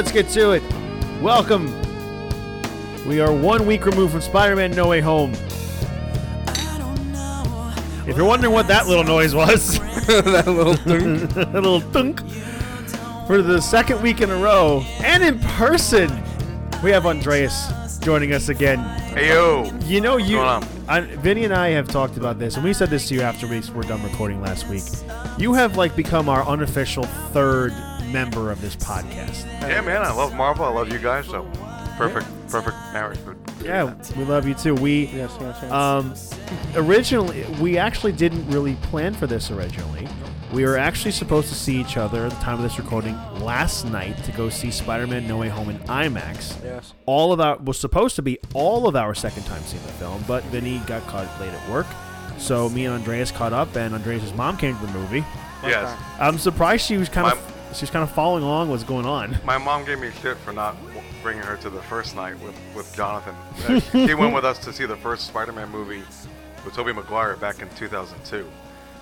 right, let's get to it. Welcome. We are one week removed from Spider-Man: No Way Home. If you're wondering what that little noise was, that little thing. a little thunk. For the second week in a row, and in person, we have Andreas joining us again. Hey yo. You know, you, going on? I, Vinny and I have talked about this, and we said this to you after we were done recording last week. You have like become our unofficial third member of this podcast. Yeah, man, I love Marvel. I love you guys. So perfect, perfect marriage. for- Yeah, we love you too. We Yes, yes, yes. um, originally we actually didn't really plan for this originally. We were actually supposed to see each other at the time of this recording last night to go see Spider-Man: No Way Home in IMAX. yes. all of our was supposed to be all of our second time seeing the film, but Vinny got caught late at work. So me and Andreas caught up, and Andreas' mom came to the movie. Yes. I'm surprised she was kind My- of she was kind of following along what's going on. My mom gave me shit for not bringing her to the first night with, with Jonathan. Uh, he went with us to see the first Spider-Man movie with Tobey Maguire back in 2002.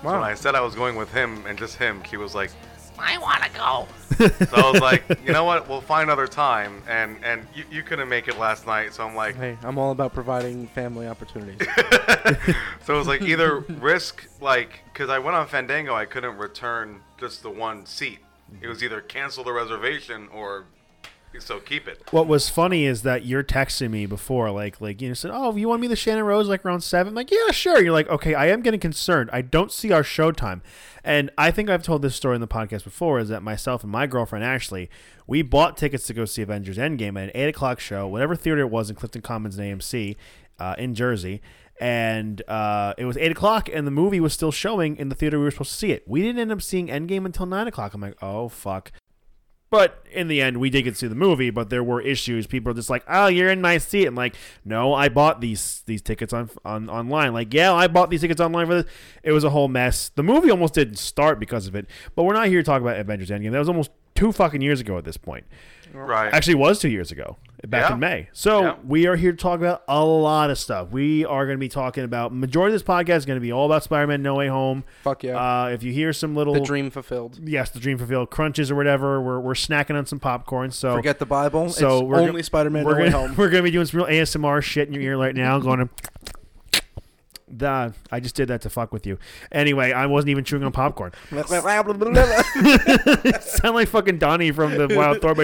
So when I said I was going with him and just him, he was like, I want to go. so I was like, you know what? We'll find another time. And and you, you couldn't make it last night, so I'm like, Hey, I'm all about providing family opportunities. so it was like either risk like because I went on Fandango, I couldn't return just the one seat. It was either cancel the reservation or so keep it. What was funny is that you're texting me before, like, like you know, said, "Oh, you want me the Shannon Rose like around 7? I'm like, "Yeah, sure." You're like, "Okay, I am getting concerned. I don't see our show time, And I think I've told this story in the podcast before. Is that myself and my girlfriend Ashley, we bought tickets to go see Avengers Endgame at an eight o'clock show, whatever theater it was in Clifton Commons and AMC uh, in Jersey. And uh, it was eight o'clock, and the movie was still showing in the theater we were supposed to see it. We didn't end up seeing Endgame until nine o'clock. I'm like, oh fuck. But in the end, we did get to see the movie. But there were issues. People are just like, "Oh, you're in my seat." I'm like, "No, I bought these these tickets on on online." Like, yeah, I bought these tickets online for this. It was a whole mess. The movie almost didn't start because of it. But we're not here to talk about Avengers Endgame. That was almost two fucking years ago at this point. Right. Actually, it was two years ago, back Yeah. in May. So Yeah. we are here to talk about a lot of stuff. We are going to be talking about majority of this podcast is going to be all about Spider-Man: No Way Home. Fuck yeah. Uh, if you hear some little the dream fulfilled. yes, the dream fulfilled crunches or whatever, we're, we're snacking on some popcorn. So Forget the Bible. so it's we're only go- Spider-Man we're No Way gonna, Home. We're gonna be doing some real ASMR shit in your ear right now, going to. Duh, I just did that to fuck with you. Anyway, I wasn't even chewing on popcorn. Sound like fucking Donnie from the Wild Thor,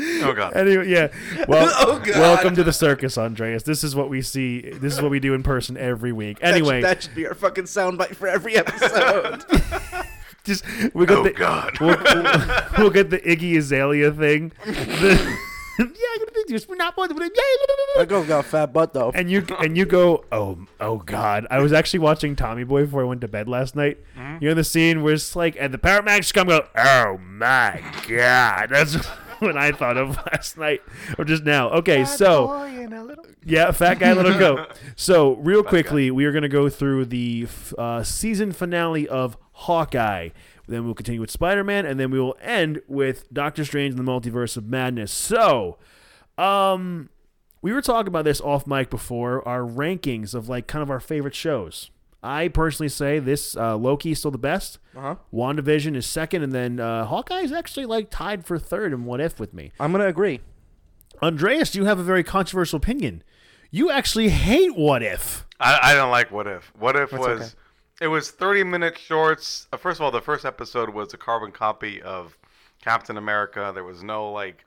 oh god. anyway, yeah. Well, Oh, God. welcome to the circus, Andreas. This is what we see. This is what we do in person every week. Anyway, that should, that should be our fucking soundbite for every episode. just we got Oh the god. we'll, we'll, we'll get the Iggy Azalea thing. The, yeah, I'm gonna be just we're not going to that girl's got a fat butt though. and you and you go, oh oh god! I was actually watching Tommy Boy before I went to bed last night. You know the scene where it's like, and the paramedics come go, oh my god! That's what I thought of last night or just now. Okay, so yeah, fat guy, let him go. So real quickly, we are going to go through the f- uh, season finale of Hawkeye. Then we'll continue with Spider Man, and then we will end with Doctor Strange and the Multiverse of Madness. So, um, we were talking about this off mic before our rankings of like kind of our favorite shows. I personally say this uh, Loki is still the best. Uh-huh. WandaVision is second, and then uh, Hawkeye is actually like tied for third in What If with me. I'm gonna agree. Andreas, you have a very controversial opinion. You actually hate What If. I, I don't like What If. What If That's was okay. It was 30 minute shorts. Uh, first of all, the first episode was a carbon copy of Captain America. There was no like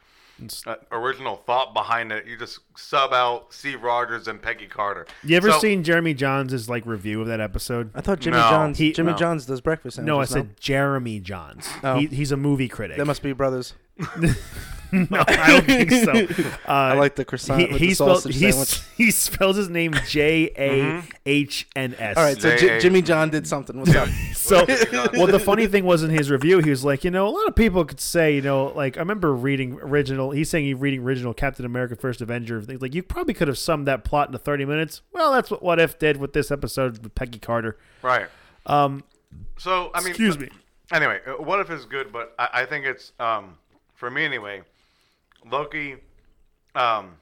uh, original thought behind it. You just sub out Steve Rogers and Peggy Carter. You ever So- seen Jeremy Jahns' like review of that episode? I thought Jimmy No. John's He- Jimmy no. John's does breakfast. No, I said Jeremy Jahns. Oh. He, he's a movie critic. they must be brothers. no, I don't think so. Uh, I like the croissant he, with he the spelled sausage he, sandwich. he spells his name J A H N S. All right, so J- J- Jimmy John did something. What's up? So, well, the funny thing was in his review, he was like, you know, a lot of people could say, you know, like I remember reading original. He's saying he's reading original Captain America: First Avenger. Things like you probably could have summed that plot into thirty minutes. Well, that's what What If did with this episode with Peggy Carter. Right. Um, So I mean, excuse me. Anyway, uh, what if is good, but I, I think it's um for me anyway. Loki, um,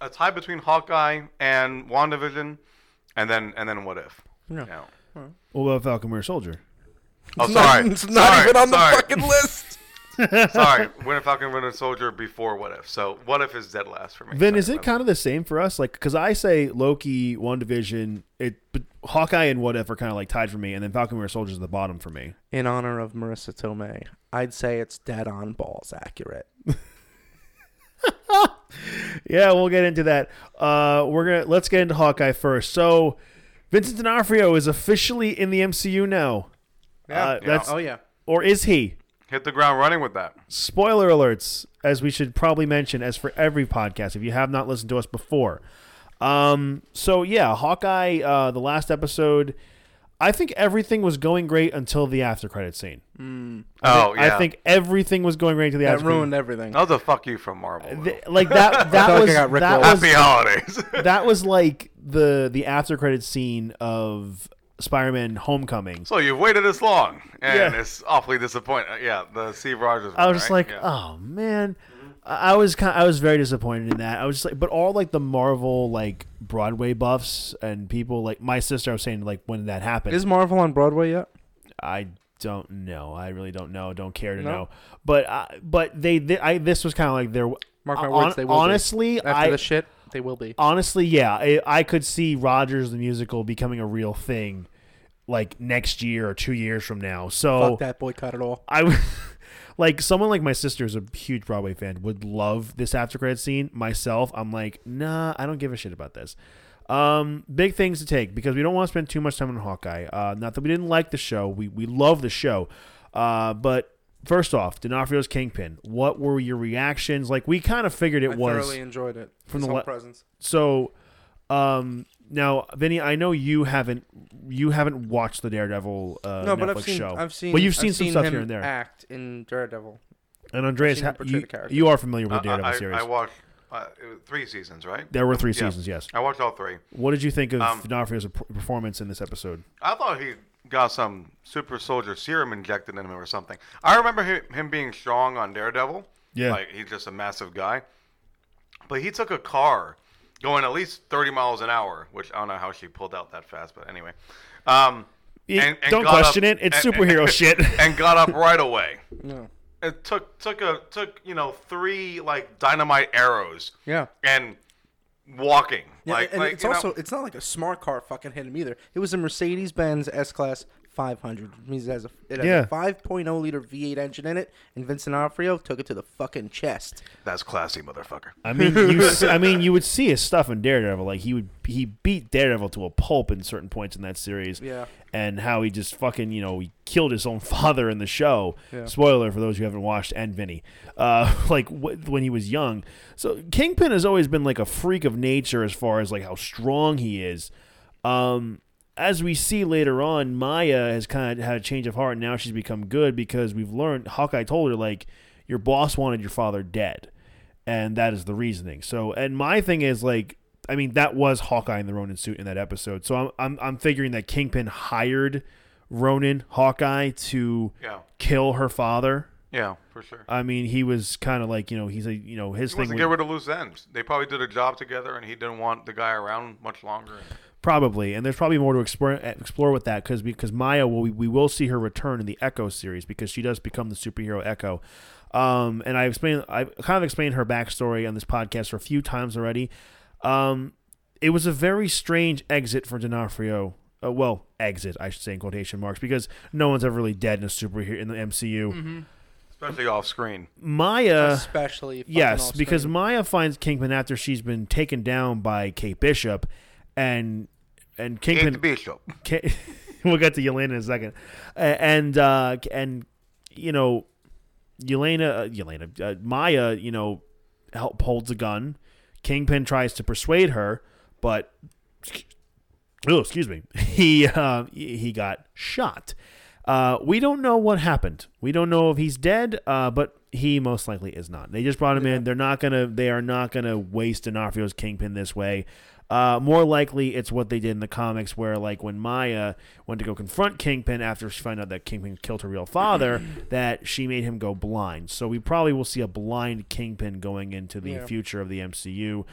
a tie between Hawkeye and WandaVision, and then and then what if? Yeah. You know. What about Falcon Winter Soldier? Oh, It's sorry. Not, it's not Sorry, even on sorry. the fucking list. Sorry, Winter Falcon, Winter Soldier before What If. So What If is dead last for me. Vin, Sorry, is it man. kind of the same for us? Like, because I say Loki, WandaVision, it, but Hawkeye and What If are kind of like tied for me, and then Falcon Winter Soldier is the bottom for me. In honor of Marisa Tomei, I'd say it's dead on balls accurate. Yeah, we'll get into that. Uh, we're gonna let's get into Hawkeye first. So, Vincent D'Onofrio is officially in the MCU now. Uh, Yeah. that's Oh yeah. or is he? Hit the ground running with that. Spoiler alerts, as we should probably mention, as for every podcast, if you have not listened to us before. Um, so yeah, Hawkeye, uh, the last episode, I think everything was going great until the after credit scene. Oh, yeah. I think everything was going great to the That after ruined everything. That was a fuck you from Marvel. though. Th- like that. That felt like was I got Rick that was Happy holidays. that was like the the after credit scene of Spider-Man: Homecoming. so you've waited this long, and Yeah. it's awfully disappointing. Yeah, the Steve Rogers. I was just right? like, Yeah. oh man. I I was kind Of, I was very disappointed in that. I was just like, but all like the Marvel like Broadway buffs and people like my sister. I was saying like when that happened. Is Marvel on Broadway yet? I don't know. I really don't know. Don't care to No? know. But uh, but they, they I this was kind of like their. Mark my hon- words, they will be. honestly, After I the shit, they will be. honestly, yeah, I, I could see Rogers the musical becoming a real thing, like next year or two years from now. So Fuck that, boycott it all. I like someone like my sister is a huge Broadway fan would love this after credit scene. Myself, I'm like, nah, I don't give a shit about this. Um, big things to take because we don't want to spend too much time on Hawkeye. Uh, not that we didn't like the show, we we love the show. Uh, but first off, D'Onofrio's Kingpin. What were your reactions? Like we kind of figured it was. I was thoroughly enjoyed it. From the le- presence. so. Um, now, Vinny, I know you haven't you haven't watched the Daredevil uh, No, Netflix but I've seen. show. I've seen. Well, you've I've seen some stuff here and there. Act in Daredevil. And Andreas, ha- you, character. you are familiar with the Daredevil I, series. I watched uh, three seasons, right? there were three Yeah. seasons, yes. I watched all three. What did you think of Um, D'Onofrio's performance in this episode? I thought he got some super soldier serum injected in him or something. I remember him, him being strong on Daredevil. Yeah. Like he's just a massive guy. But he took a car going at least 30 miles an hour, which I don't know how she pulled out that fast, but anyway. Um, Y- and- and don't got up- question it. It's and- superhero shit. and got up right away. No. It took took a took you know three like dynamite arrows Yeah. and walking Yeah, like and like it's you know- also it's not like a smart car fucking hit him either. It was a Mercedes Benz S Class 500. It means it has a it has Yeah. a 5.0 liter V8 engine in it, and Vincent D'Onofrio took it to the fucking chest. that's classy, motherfucker. I mean, you. s- I mean, you would see his stuff in Daredevil. Like he would, he beat Daredevil to a pulp in certain points in that series. Yeah. And how he just fucking, you know, he killed his own father in the show. Yeah. Spoiler for those who haven't watched, and Vinny, uh, like wh- when he was young. So Kingpin has always been like a freak of nature as far as like how strong he is. Um, as we see later on, Maya has kind of had a change of heart. And now she's become good because we've learned. Hawkeye told her like, your boss wanted your father dead, and that is the reasoning. So, and my thing is like, I mean, that was Hawkeye in the Ronin suit in that episode. So I'm I'm, I'm figuring that Kingpin hired Ronin Hawkeye to Yeah, kill her father. yeah, for sure. I mean, he was kind of like you know he's a you know his He thing wants to was- get rid of loose ends. They probably did a job together, and he didn't want the guy around much longer. Probably, and there's probably more to explore explore with that because because Maya will we will see her return in the Echo series because she does become the superhero Echo. Um, and I explained I kind of explained her backstory on this podcast for a few times already. Um, it was a very strange exit for D'Onofrio. Uh, well, exit I should say in quotation marks because no one's ever really dead in a superhero in the MCU. Especially off screen. Maya, Especially Yes, because. Maya finds Kingpin after she's been taken down by Kate Bishop, and and Kate Kingpin. Bishop. Ka- we'll get to Yelena in a second, and uh, and you know, Yelena, uh, Yelena, uh, Maya, you know, help holds a gun. Kingpin tries to persuade her, but oh, excuse me, he uh, he got shot. Uh, we don't know what happened. We don't know if he's dead, uh, but he most likely is not. They just brought him in. They're not gonna. They are not gonna waste D'Onofrio's Kingpin this way. Uh, more likely, it's what they did in the comics, where like when Maya went to go confront Kingpin after she found out that Kingpin killed her real father, that she made him go blind. So we probably will see a blind Kingpin going into the Yeah. future of the MCU.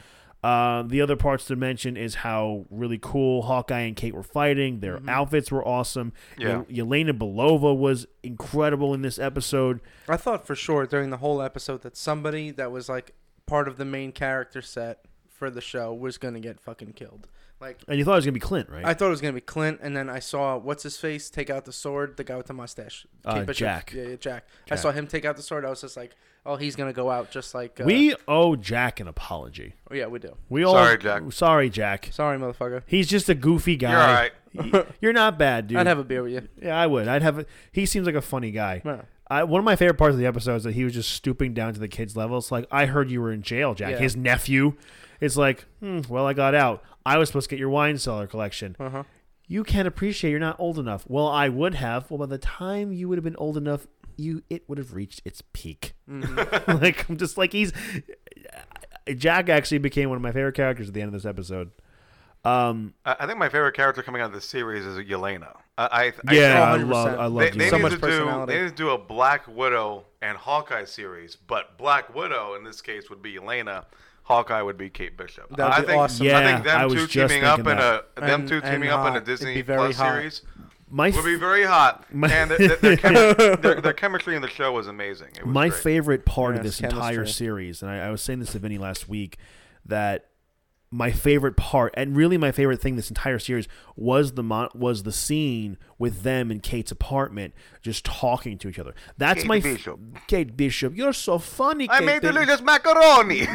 Uh, the other parts to mention is how really cool Hawkeye and Kate were fighting. Their outfits were awesome. Yeah. Ye- Yelena Belova was incredible in this episode. I thought for sure during the whole episode that somebody that was like part of the main character set for the show was gonna get fucking killed. Like And you thought it was gonna be Clint, right? I thought it was gonna be Clint, and then I saw what's his face take out the sword, the guy with the mustache, Uh, Jack. Yeah, yeah, Jack. I saw him take out the sword. I was just like, oh, he's gonna go out just like uh, we owe Jack an apology. Oh, yeah, we do. We all Sorry, Jack. Sorry, Jack. Sorry, motherfucker. He's just a goofy guy. You're all right. You're not bad, dude. I'd have a beer with you. yeah, I would. I'd have. A, he seems like a funny guy. Yeah. I, one of my favorite parts of the episode is that he was just stooping down to the kids' level. It's like, I heard you were in jail, Jack. Yeah. His nephew. It's like, hmm, well, I got out. I was supposed to get your wine cellar collection. Uh huh. You can't appreciate you're not old enough. Well, I would have. Well, by the time you would have been old enough, you it would have reached its peak. Mm-hmm. like I'm just like he's Jack actually became one of my favorite characters at the end of this episode. Um, I I think my favorite character coming out of this series is Yelena. I, I, yeah, I I love I love they, you. they So need much to do they need to do a Black Widow and Hawkeye series, but Black Widow in this case would be Yelena. Hawkeye would be Kate Bishop. That'd I be think, awesome. I Yeah, think them I was two just teaming up in thinking a them And- two teaming up in a Disney very Plus hot. series my would be very hot. My- and their, their, chemi- their, their chemistry in the show was amazing. Was my great. favorite part of Yes, this entire series, and I, I was saying this to Vinny last week, that my favorite part, and really my favorite thing this entire series was the mon- was the scene with them in Kate's apartment, just talking to each other. That's Kate my f- Bishop. Kate Bishop. You're so funny. I Kate made Bishop. delicious macaroni.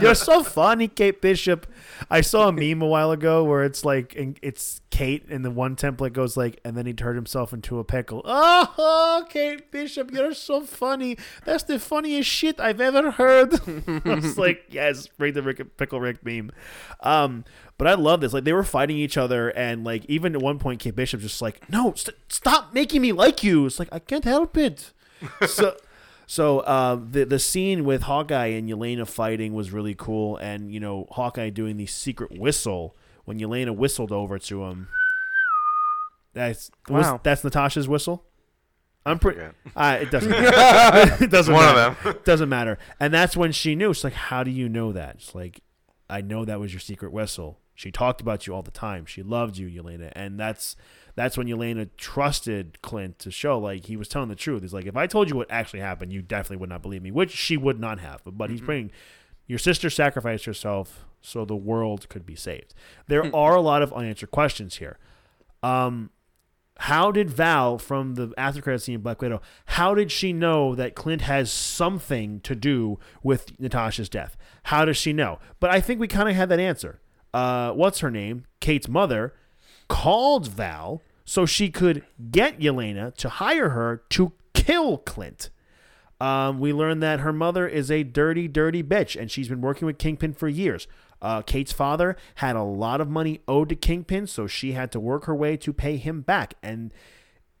You're so funny, Kate Bishop. I saw a meme a while ago where it's like and it's Kate, and the one template goes like, and then he turned himself into a pickle. Oh, Kate Bishop, you're so funny. That's the funniest shit I've ever heard. I was like, yes, bring the Rick, pickle Rick meme. Um, but I love this. Like they were fighting each other, and like even at one point, Kate Bishop's just like, no, st- stop making me like you. It's like I can't help it. so. So uh, the the scene with Hawkeye and Yelena fighting was really cool, and you know Hawkeye doing the secret whistle when Yelena whistled over to him. That's was- that's Natasha's whistle. I'm pretty. forget. Uh, it doesn't. Matter. it doesn't. One of matter. them. doesn't matter. And that's when she knew. She's like, "How do you know that?" It's like, "I know that was your secret whistle. She talked about you all the time. She loved you, Yelena." And that's that's when Yelena trusted Clint to show like he was telling the truth. He's like, "If I told you what actually happened, you definitely would not believe me," which she would not have. But he's bringing your sister sacrificed herself so the world could be saved. There are a lot of unanswered questions here. Um, how did Val from the after credit scene in Black Widow? How did she know that Clint has something to do with Natasha's death? How does she know? But I think we kind of had that answer. Uh, what's her name? Kate's mother called Val so she could get Yelena to hire her to kill Clint. Um, we learned that her mother is a dirty, dirty bitch, and she's been working with Kingpin for years. Uh, Kate's father had a lot of money owed to Kingpin, so she had to work her way to pay him back. And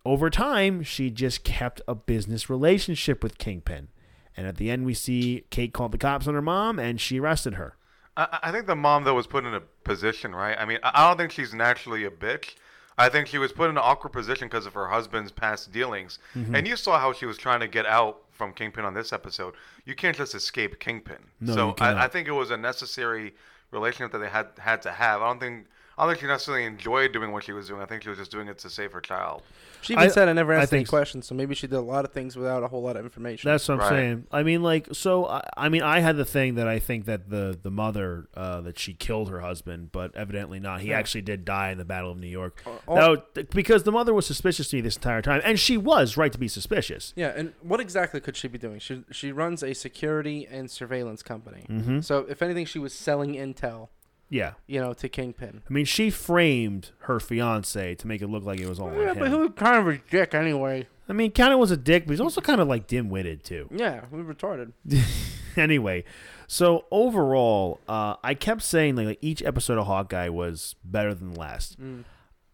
over time, she just kept a business relationship with Kingpin. And at the end, we see Kate called the cops on her mom, and she arrested her. I, I think the mom though was put in a position, right? I mean, I don't think she's naturally a bitch. I think she was put in an awkward position because of her husband's past dealings. Mm-hmm. And you saw how she was trying to get out from Kingpin on this episode. You can't just escape Kingpin. No, so. I, I think it was a necessary relationship that they had had to have. I don't think I don't think she necessarily enjoyed doing what she was doing. I think she was just doing it to save her child. She even I- said I never I asked any think so. questions, so maybe she did a lot of things without a whole lot of information. That's what I'm Right. saying. I mean, like, so I, I mean, I had the thing that I think that the the mother uh, that she killed her husband, but evidently not. He Yeah. actually did die in the Battle of New York. all- Now, th- because the mother was suspicious to me this entire time, and she was right to be suspicious. yeah, and what exactly could she be doing? She she runs a security and surveillance company. Mm-hmm. So if anything, she was selling intel, Yeah, you know, to Kingpin. I mean, she framed her fiance to make it look like it was all Yeah, on but him. he was kind of a dick anyway. I mean, kind of was a dick, but he's also kind of like dim-witted too. Yeah, we retarded. anyway, so overall, uh, I kept saying like, like each episode of Hawkeye was better than the last. Mm.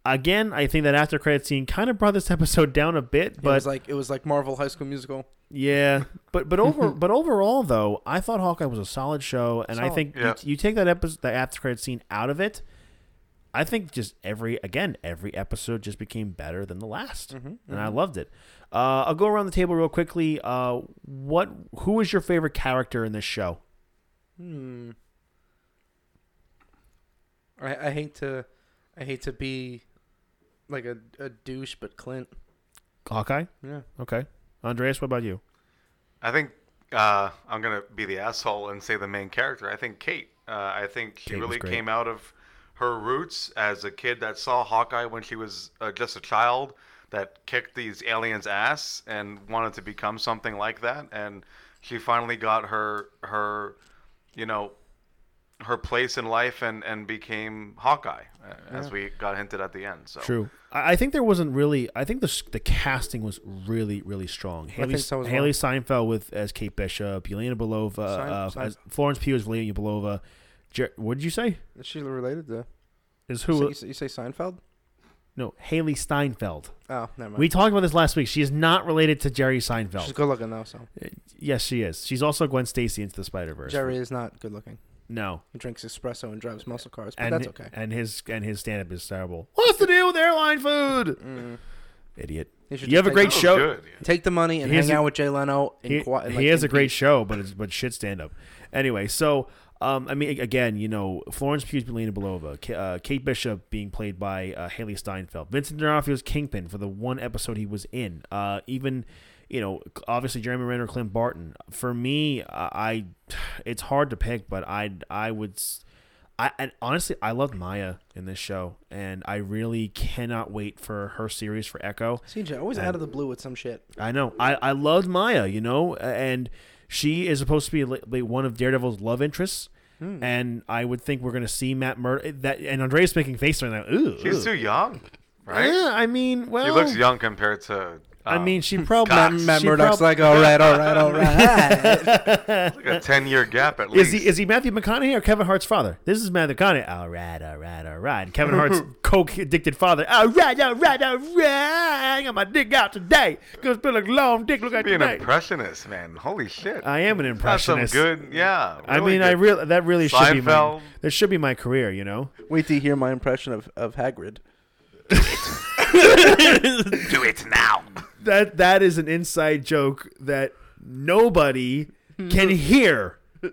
Again, I think that after credit scene kind of brought this episode down a bit, it but was like it was like Marvel High School Musical. yeah, but but over but overall though, I thought Hawkeye was a solid show, and I think Yeah. you, you take that episode, that after credit scene out of it, I think just every again every episode just became better than the last, Mhm, and I loved it. Uh, I'll go around the table real quickly. Uh, what who was your favorite character in this show? Hmm. I, I hate to, I hate to be, like a, a douche, but Clint. Hawkeye. Yeah. Okay. Andreas, what about you? I think uh, I'm gonna be the asshole and say the main character. I think Kate. Uh, I think she Kate really came out of her roots as a kid that saw Hawkeye when she was uh, just a child that kicked these aliens' ass and wanted to become something like that. And she finally got her her, you know, her place in life and and became Hawkeye, uh, as we got hinted at the end. So True. I I think there wasn't really. I think the the casting was really really strong. Haley, think so as Haley well. Seinfeld with as Kate Bishop, Yelena Belova, Sein- uh, Sein- as Florence Pugh as Yelena Belova. Jer- what did you say? Is she related to? Is You who? say, you say Seinfeld? No, Hailee Steinfeld. Oh, never mind. We talked about this last week. She is not related to Jerry Seinfeld. She's good looking though, so yes, she is. She's also Gwen Stacy into the Spider Verse. Jerry is not good looking. No, He drinks espresso and drives muscle cars, but and that's okay. and his and his stand up is terrible. What's the deal with airline food? Mm. Idiot. You have a great show. good, yeah. Take the money and He hang a- out with Jay Leno. In he, qui- he has a great peace. show, but it's but shit stand up. Anyway, so um, I mean, again, you know, Florence Pugh, Belina Belova, K- uh, Kate Bishop being played by uh, Hailee Steinfeld, Vincent D'Onofrio's Kingpin for the one episode he was in. Uh, even, you know, obviously Jeremy Renner, Clint Barton. For me, I, I it's hard to pick, but I I would. s- I, and honestly, I loved Maya in this show, and I really cannot wait for her series for Echo. CJ always And- out of the blue with some shit. I know. I, I loved Maya, you know, and she is supposed to be one of Daredevil's love interests. Hmm. And I would think we're going to see Matt Murdock. That and Andrea's making face right now. Ooh, She's ooh. too young, right? Yeah, I mean, well, he looks young compared to. I um, mean, she probably. Scott. Matt, Matt she Murdock's prob- like, all right, all right, all right. like a ten year gap at Is least. he is he Matthew McConaughey or Kevin Hart's father? This is Matthew McConaughey. All right, all right, all right. And Kevin Hart's coke addicted father. All right, all right, all right. I got my dick out today. Gonna spend a long dick. Look at be an today. impressionist, man. Holy shit. I am an That's some impressionist. good, yeah. I really mean, I good. real that really should be my Seinfeld. that should be my career, you know. Wait till you hear my impression of, of Hagrid. do it now. That that is an inside joke that nobody can hear.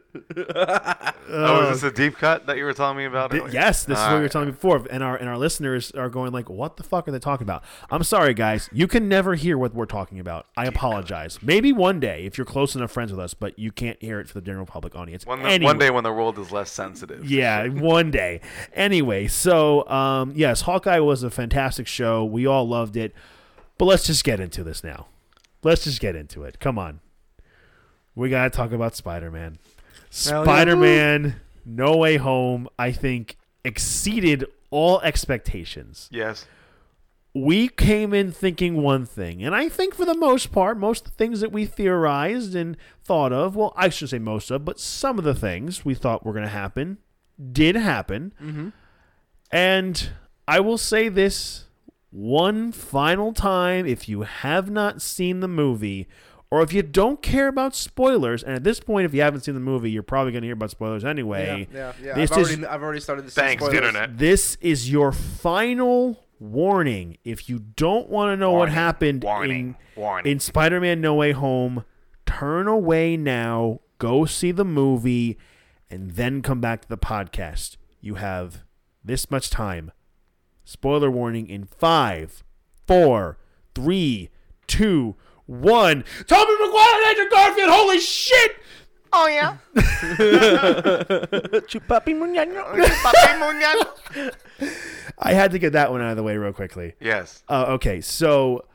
oh, is this a deep cut that you were telling me about? Th- earlier? yes, this is what you were Alright. telling me before, and our and our listeners are going like, "What the fuck are they talking about?" I'm sorry, guys. You can never hear what we're talking about. I apologize. Maybe one day if you're close enough friends with us, but you can't hear it for the general public audience. One, Anyway. one day when the world is less sensitive. Yeah, one day. Anyway, so um, yes, Hawkeye was a fantastic show. We all loved it. But let's just get into this now. Let's just get into it. Come on. We got to talk about Spider Man. Spider Man No Way Home, I think, exceeded all expectations. Yes. We came in thinking one thing, and I think for the most part, most of the things that we theorized and thought of, well, I should say most of, but some of the things we thought were going to happen did happen. Mm-hmm. And I will say this one final time if you have not seen the movie, or if you don't care about spoilers, and at this point, if you haven't seen the movie, you're probably going to hear about spoilers anyway. Yeah, yeah. This I've, is- already, I've already started to see Thanks, spoilers. internet. This is your final warning. If you don't want to know what happened Warning. in Warning. in Spider-Man No Way Home, turn away now, go see the movie, and then come back to the podcast. You have this much time. Spoiler warning in five, four, three, two, one. Tommy Maguire, and Andrew Garfield. Holy shit! oh yeah. Chupapi muñeño. I had to get that one out of the way real quickly. yes. Uh, okay, so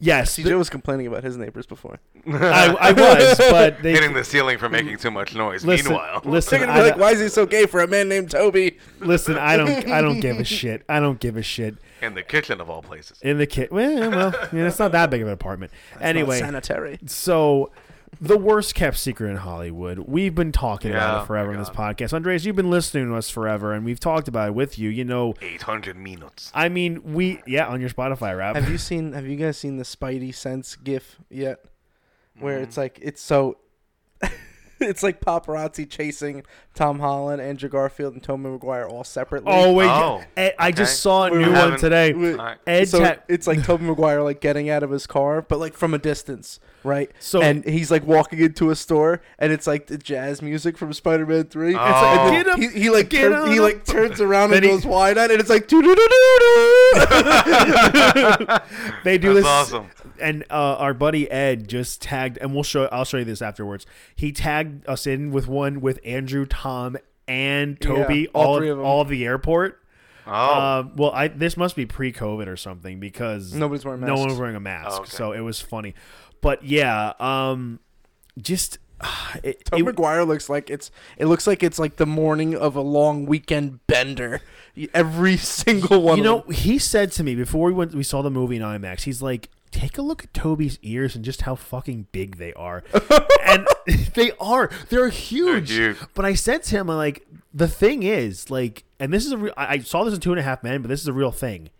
yes, CJ was complaining about his neighbors before. I, I was, but they Hitting the ceiling for making too much noise. listen. Meanwhile, Listen, gonna I, be like, "Why is he so gay for a man named Toby?" listen. I don't. I don't give a shit. I don't give a shit. in the kitchen of all places. In the kit. Well, well, I mean, it's not that big of an apartment. Not anyway, sanitary. so the worst kept secret in Hollywood. We've been talking about it forever my in this podcast. Andreas, you've been listening to us forever, and we've talked about it with you. You know, 800 minutes. I mean, we yeah on your Spotify rap. Have you seen? Have you guys seen the Spidey Sense GIF yet? Where Mm. it's like it's so. it's like paparazzi chasing Tom Holland, Andrew Garfield, and Tobey Maguire all separately. Oh wait, Oh, Ed, I just saw a We new one haven't- today. Wait, Alright. Ed so ta- it's like Tobey Maguire like getting out of his car, but like from a distance, right? So- and he's like walking into a store, and it's like the jazz music from Spider-Man Three. Oh. And then Get him, he, he like get turn, he him. like turns around and Then he- goes wide eyed, and it's like doo doo doo doo doo. they do That's this awesome. and uh, our buddy Ed just tagged and we'll show I'll show you this afterwards. He tagged us in with one with Andrew, Tom, and Toby Yeah, all all three of 'em. all of the airport. Oh, Um, well, I this must be pre-COVID or something because Nobody's wearing no one masks. was wearing a mask, Oh, okay. so it was funny. But yeah, um, just it, Tobey it- Maguire looks like it's it looks like it's like the morning of a long weekend bender. Every single one. you of know, them. he said to me before we went, we saw the movie in IMAX. He's like, take a look at Toby's ears and just how fucking big they are, and they are. They're huge. huge. But I said to him, I'm like, the thing is, like, and this is a real. I I saw this in Two and a Half Men, but this is a real thing.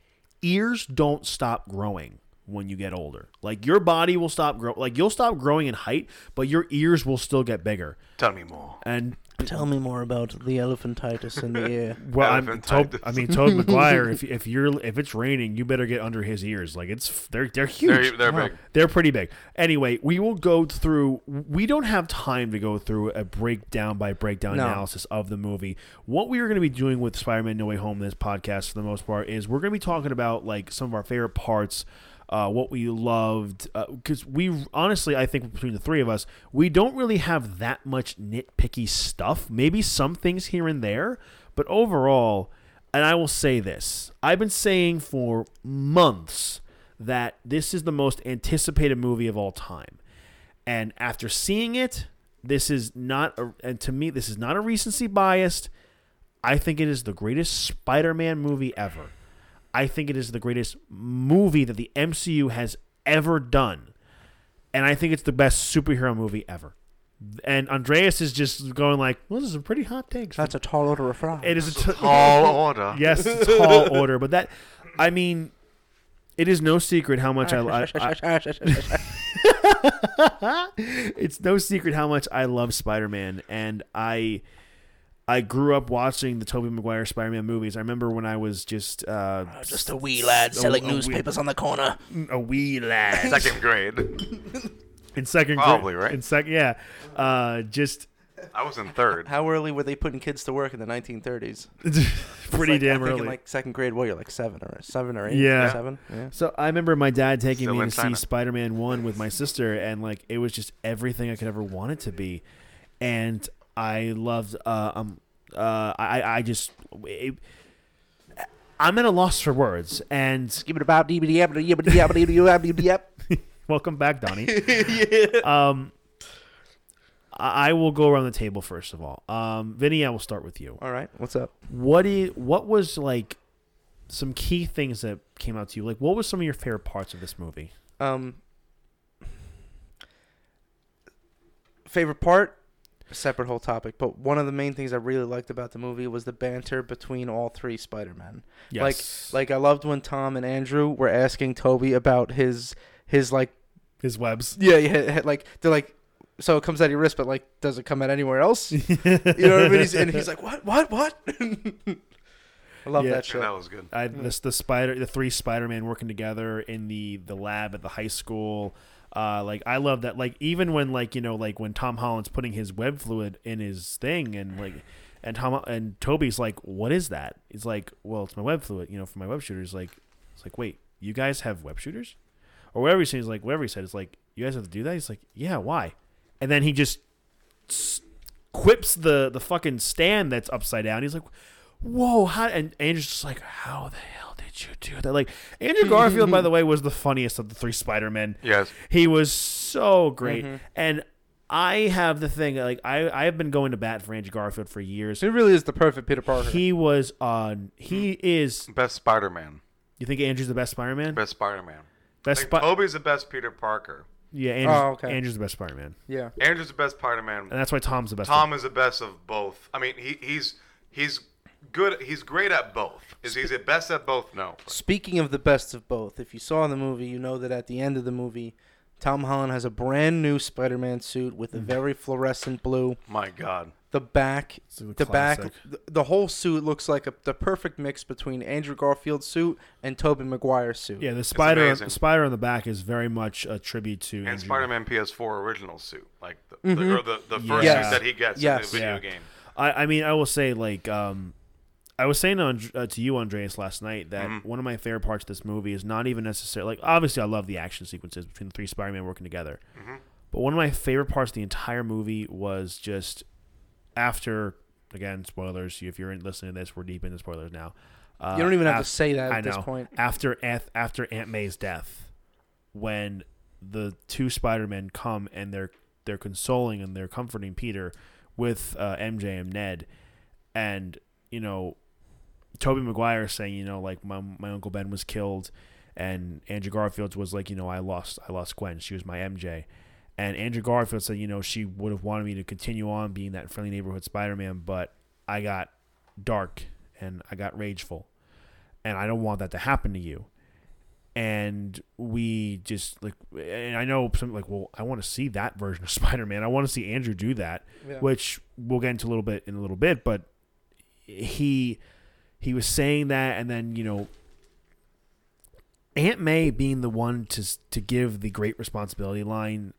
Ears don't stop growing when you get older. Like your body will stop grow. Like you'll stop growing in height, but your ears will still get bigger. tell me more. And Tell me more about the elephantitis in the ear. Well, I'm Elephantitis. Tob, I mean, Toad Maguire. If if you're if it's raining, you better get under his ears. Like it's they're they're huge. They're, they're big. They're pretty big. Anyway, we will go through. We don't have time to go through a breakdown by breakdown No. analysis of the movie. What we are going to be doing with Spider-Man: No Way Home, this podcast for the most part, is we're going to be talking about like some of our favorite parts. Uh, what we loved, because we honestly, I think between the three of us, we don't really have that much nitpicky stuff. Maybe some things here and there, but overall, and I will say this: I've been saying for months that this is the most anticipated movie of all time. And after seeing it, this is not a, and to me this is not a recency biased. I think it is the greatest Spider-Man movie ever. I think it is the greatest movie that the MCU has ever done. And I think it's the best superhero movie ever. And Andreas is just going like, "Well, this is a pretty hot take." That's a tall order of fries. It is a t- Tall order. yes, it's a tall order, but that I mean, it is no secret how much I, I, I it's no secret how much I love Spider-Man, and I I grew up watching the Tobey Maguire Spider-Man movies. I remember when I was just uh, Just a wee lad selling a wee- newspapers on the corner. a wee lad Second grade. in second Probably, grade, right? In second, yeah, uh, just I was in third. How early were they putting kids to work in the 1930s? pretty Like, damn I think early. In like second grade, what you're like seven or seven or eight? Yeah. seven. Yeah. So I remember my dad taking Still me in to see Spider-Man One with my sister, and like it was just everything I could ever want it to be, and I loved. Uh, um, uh, I I just. It, I'm at a loss for words, and Give it about yep. welcome back, Donnie. Um, I I will go around the table first of all. Um, Vinny, I will start with you. All right, what's up? What do you, what was like some key things that came out to you? Like, what was some of your favorite parts of this movie? Um, favorite part, separate whole topic, but one of the main things I really liked about the movie was the banter between all three Spider-Men. Yes. Like, like I loved when Tom and Andrew were asking Toby about his his like his webs. yeah yeah like they're like. So it comes out of your wrist, but like, does it come out anywhere else? You know what I mean? He's, and he's like, "What? What? What?" I love Yeah. that Yeah, shit. that was good. I, this the spider the three Spider-Man working together in the the lab at the high school. Uh, like I love that. Like even when like you know like when Tom Holland's putting his web fluid in his thing and like and Tom and Toby's like, what is that? He's like, well, it's my web fluid. You know, for my web shooters. Like, it's like, wait, you guys have web shooters, or whatever he. He's like, whatever he said. It's like, you guys have to do that. He's like, yeah, why? And then he just quips the the fucking stand that's upside down. He's like, "Whoa!" How? And Andrew's just like, "How the hell did you do that?" Like Andrew Garfield, by the way, was the funniest of the three Spider Men. Yes. He was so great, mm-hmm. and I have the thing like I I have been going to bat for Andrew Garfield for years. He really is the perfect Peter Parker. He was on. He mm-hmm. is. Best Spider-Man. You think Andrew's the best Spider Man? Best Spider-Man. Best. Like, Spi- Toby's the best Peter Parker. yeah, Andrew's, Oh, okay. Andrew's the best Spider Man, yeah. Andrew's the best Spider-Man. and that's why Tom's the best. Tom is the best of both. I mean, he, he's he's good. He's great at both. Is he the best at both? No. Speaking of the best of both, if you saw the movie, you know that at the end of the movie, Tom Holland has a brand new Spider-Man suit with a Mm. very fluorescent blue. My God. The back, It's the back, classic. the, the whole suit looks like a, the perfect mix between Andrew Garfield's suit and Tobey Maguire's suit. Yeah, the spider, amazing. the spider on the back is very much a tribute to And Andrew- Spider-Man PS4 original suit, like the, the or the, the first Yes. suit that he gets Yes. in the video Yeah. game. I, I mean, I will say like um, I was saying on, uh, to you, Andreas, last night that Mhm. one of my favorite parts of this movie is not even necessarily like obviously I love the action sequences between the three Spider-Man working together, Mhm. but one of my favorite parts of the entire movie was just after again spoilers. If you're listening to this, we're deep into spoilers now. Uh, you don't even have to say that at I this point. after Aunt, after Aunt May's death, when the two Spider Men come and they're they're consoling and they're comforting Peter with uh, MJ and Ned, and you know, Toby Maguire saying, you know, like my my uncle Ben was killed, and Andrew Garfield was like, you know, I lost I lost Gwen. She was my MJ. And Andrew Garfield said, you know, she would have wanted me to continue on being that friendly neighborhood Spider Man, but I got dark and I got rageful and I don't want that to happen to you. And we just like, and I know some like, well, I want to see that version of Spider Man. I want to see Andrew do that, Yeah. which we'll get into a little bit in a little bit. But he he was saying that, and then you know, Aunt May being the one to to give the great responsibility line,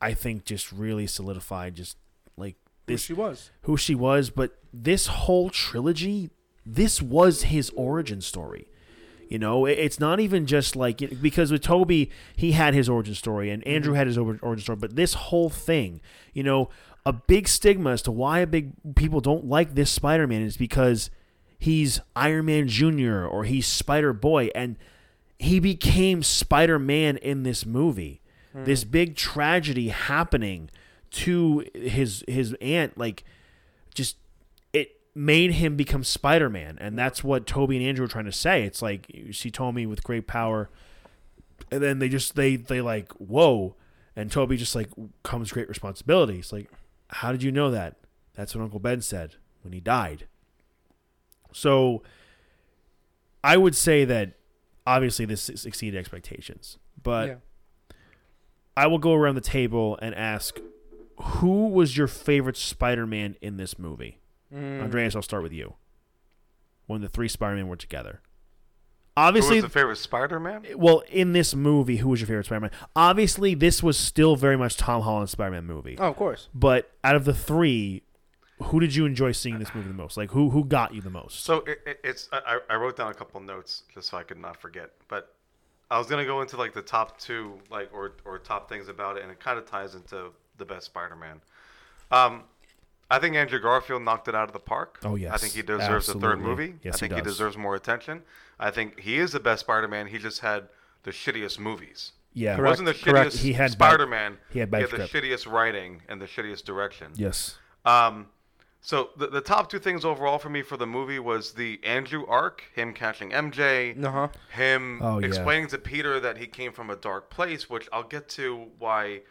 I think just really solidified just like this Who she was. who she was, but this whole trilogy, this was his origin story. You know, it's not even just like because with Toby, he had his origin story, and Andrew mm-hmm. had his origin story. But this whole thing, you know, a big stigma as to why a big people don't like this Spider-Man is because he's Iron Man Junior or he's Spider Boy, and he became Spider Man in this movie. Hmm. This big tragedy happening to his his aunt, like just it made him become Spider Man, and that's what Toby and Andrew were trying to say. It's like she told me with great power, and then they just they they like whoa, and Toby just like comes great responsibility. It's like, how did you know that? That's what Uncle Ben said when he died. So, I would say that obviously this exceeded expectations, but yeah. I will go around the table and ask, who was your favorite Spider-Man in this movie? Mm. Andreas, I'll start with you. When the three Spider-Man were together. Who Obviously, was the favorite Spider-Man? well, in this movie, who was your favorite Spider-Man? Obviously, this was still very much Tom Holland's Spider-Man movie. Oh, of course. But out of the three, who did you enjoy seeing this movie the most? Like, who who got you the most? So it, it, it's I, I wrote down a couple notes just so I could not forget. But I was gonna go into like the top two like or or top things about it, and it kind of ties into the best Spider-Man. Um, I think Andrew Garfield knocked it out of the park. Oh, yes. I think he deserves a third movie. Yes, I think he, does. deserves more attention. I think he is the best Spider-Man. He just had the shittiest movies. yeah, It wasn't the Correct. shittiest He had Spider-Man. he had bad the shittiest writing and the shittiest direction. yes, Um, so the, the top two things overall for me for the movie was the Andrew arc, him catching MJ, Uh huh. him Oh, yeah. explaining to Peter that he came from a dark place, which I'll get to why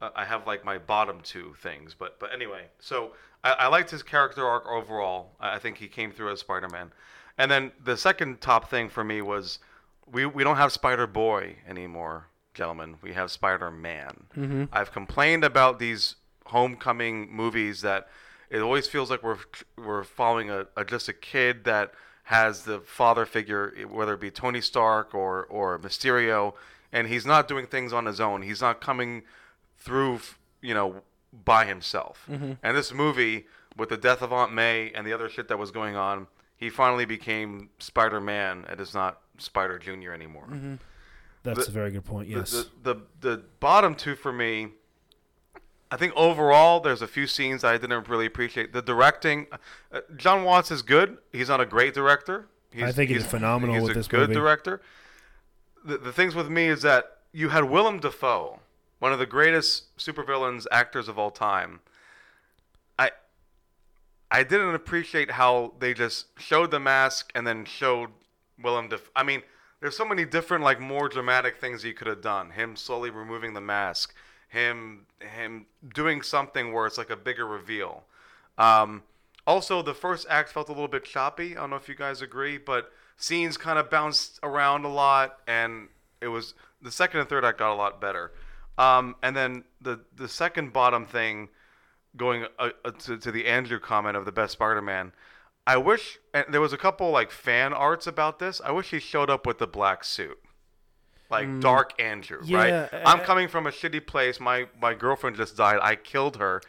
uh, I have like my bottom two things. But but anyway, so I, I liked his character arc overall. I, I think he came through as Spider-Man. And then the second top thing for me was we we don't have Spider Boy anymore, gentlemen. We have Spider Man. Mm-hmm. I've complained about these homecoming movies that it always feels like we're we're following a, a just a kid that has the father figure, whether it be Tony Stark or or Mysterio, and he's not doing things on his own. He's not coming through, you know, by himself. Mm-hmm. And this movie, with the death of Aunt May and the other shit that was going on, he finally became Spider Man and is not Spider Junior anymore. Mm-hmm. that's The- a very good point. The- Yes, The, the the bottom two for me. I think overall, there's a few scenes I didn't really appreciate. The directing, uh, Jon Watts is good. He's not a great director. He's, I think he's phenomenal he's with a this good movie. director. The, the things with me is that you had Willem Dafoe, one of the greatest supervillains actors of all time. I I didn't appreciate how they just showed the mask and then showed Willem Dafoe. I mean, there's so many different, like, more dramatic things he could have done. Him slowly removing the mask, him him doing something where it's like a bigger reveal. Um, also, the first act felt a little bit choppy. I don't know if you guys agree, but scenes kind of bounced around a lot, and it was the second and third act got a lot better. Um, and then the the second bottom thing, going uh, uh, to, to the Andrew comment of the best Spider-Man. I wish and there was a couple like fan arts about this. I wish he showed up with the black suit, like Dark Andrew. Yeah, right. I'm uh, coming from a shitty place. My my girlfriend just died. I killed her.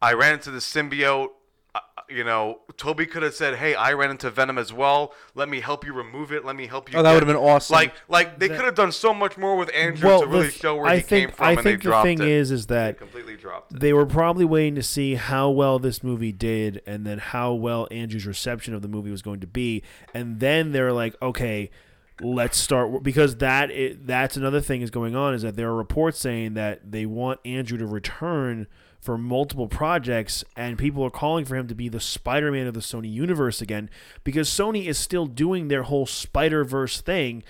I ran into the symbiote. Uh, you know, Tobey could have said, "Hey, I ran into Venom as well. Let me help you remove it. Let me help you." Oh, that get-" would've been awesome. Like, like they That- could have done so much more with Andrew well, to really the th- show where I he think came from, I and think they the dropped thing it. is is they that completely dropped it. they were probably waiting to see how well this movie did and then how well Andrew's reception of the movie was going to be and then they're like okay let's start because that that's another thing is going on is that there are reports saying that they want Andrew to return for multiple projects and people are calling for him to be the Spider-Man of the Sony universe again because Sony is still doing their whole Spider-Verse thing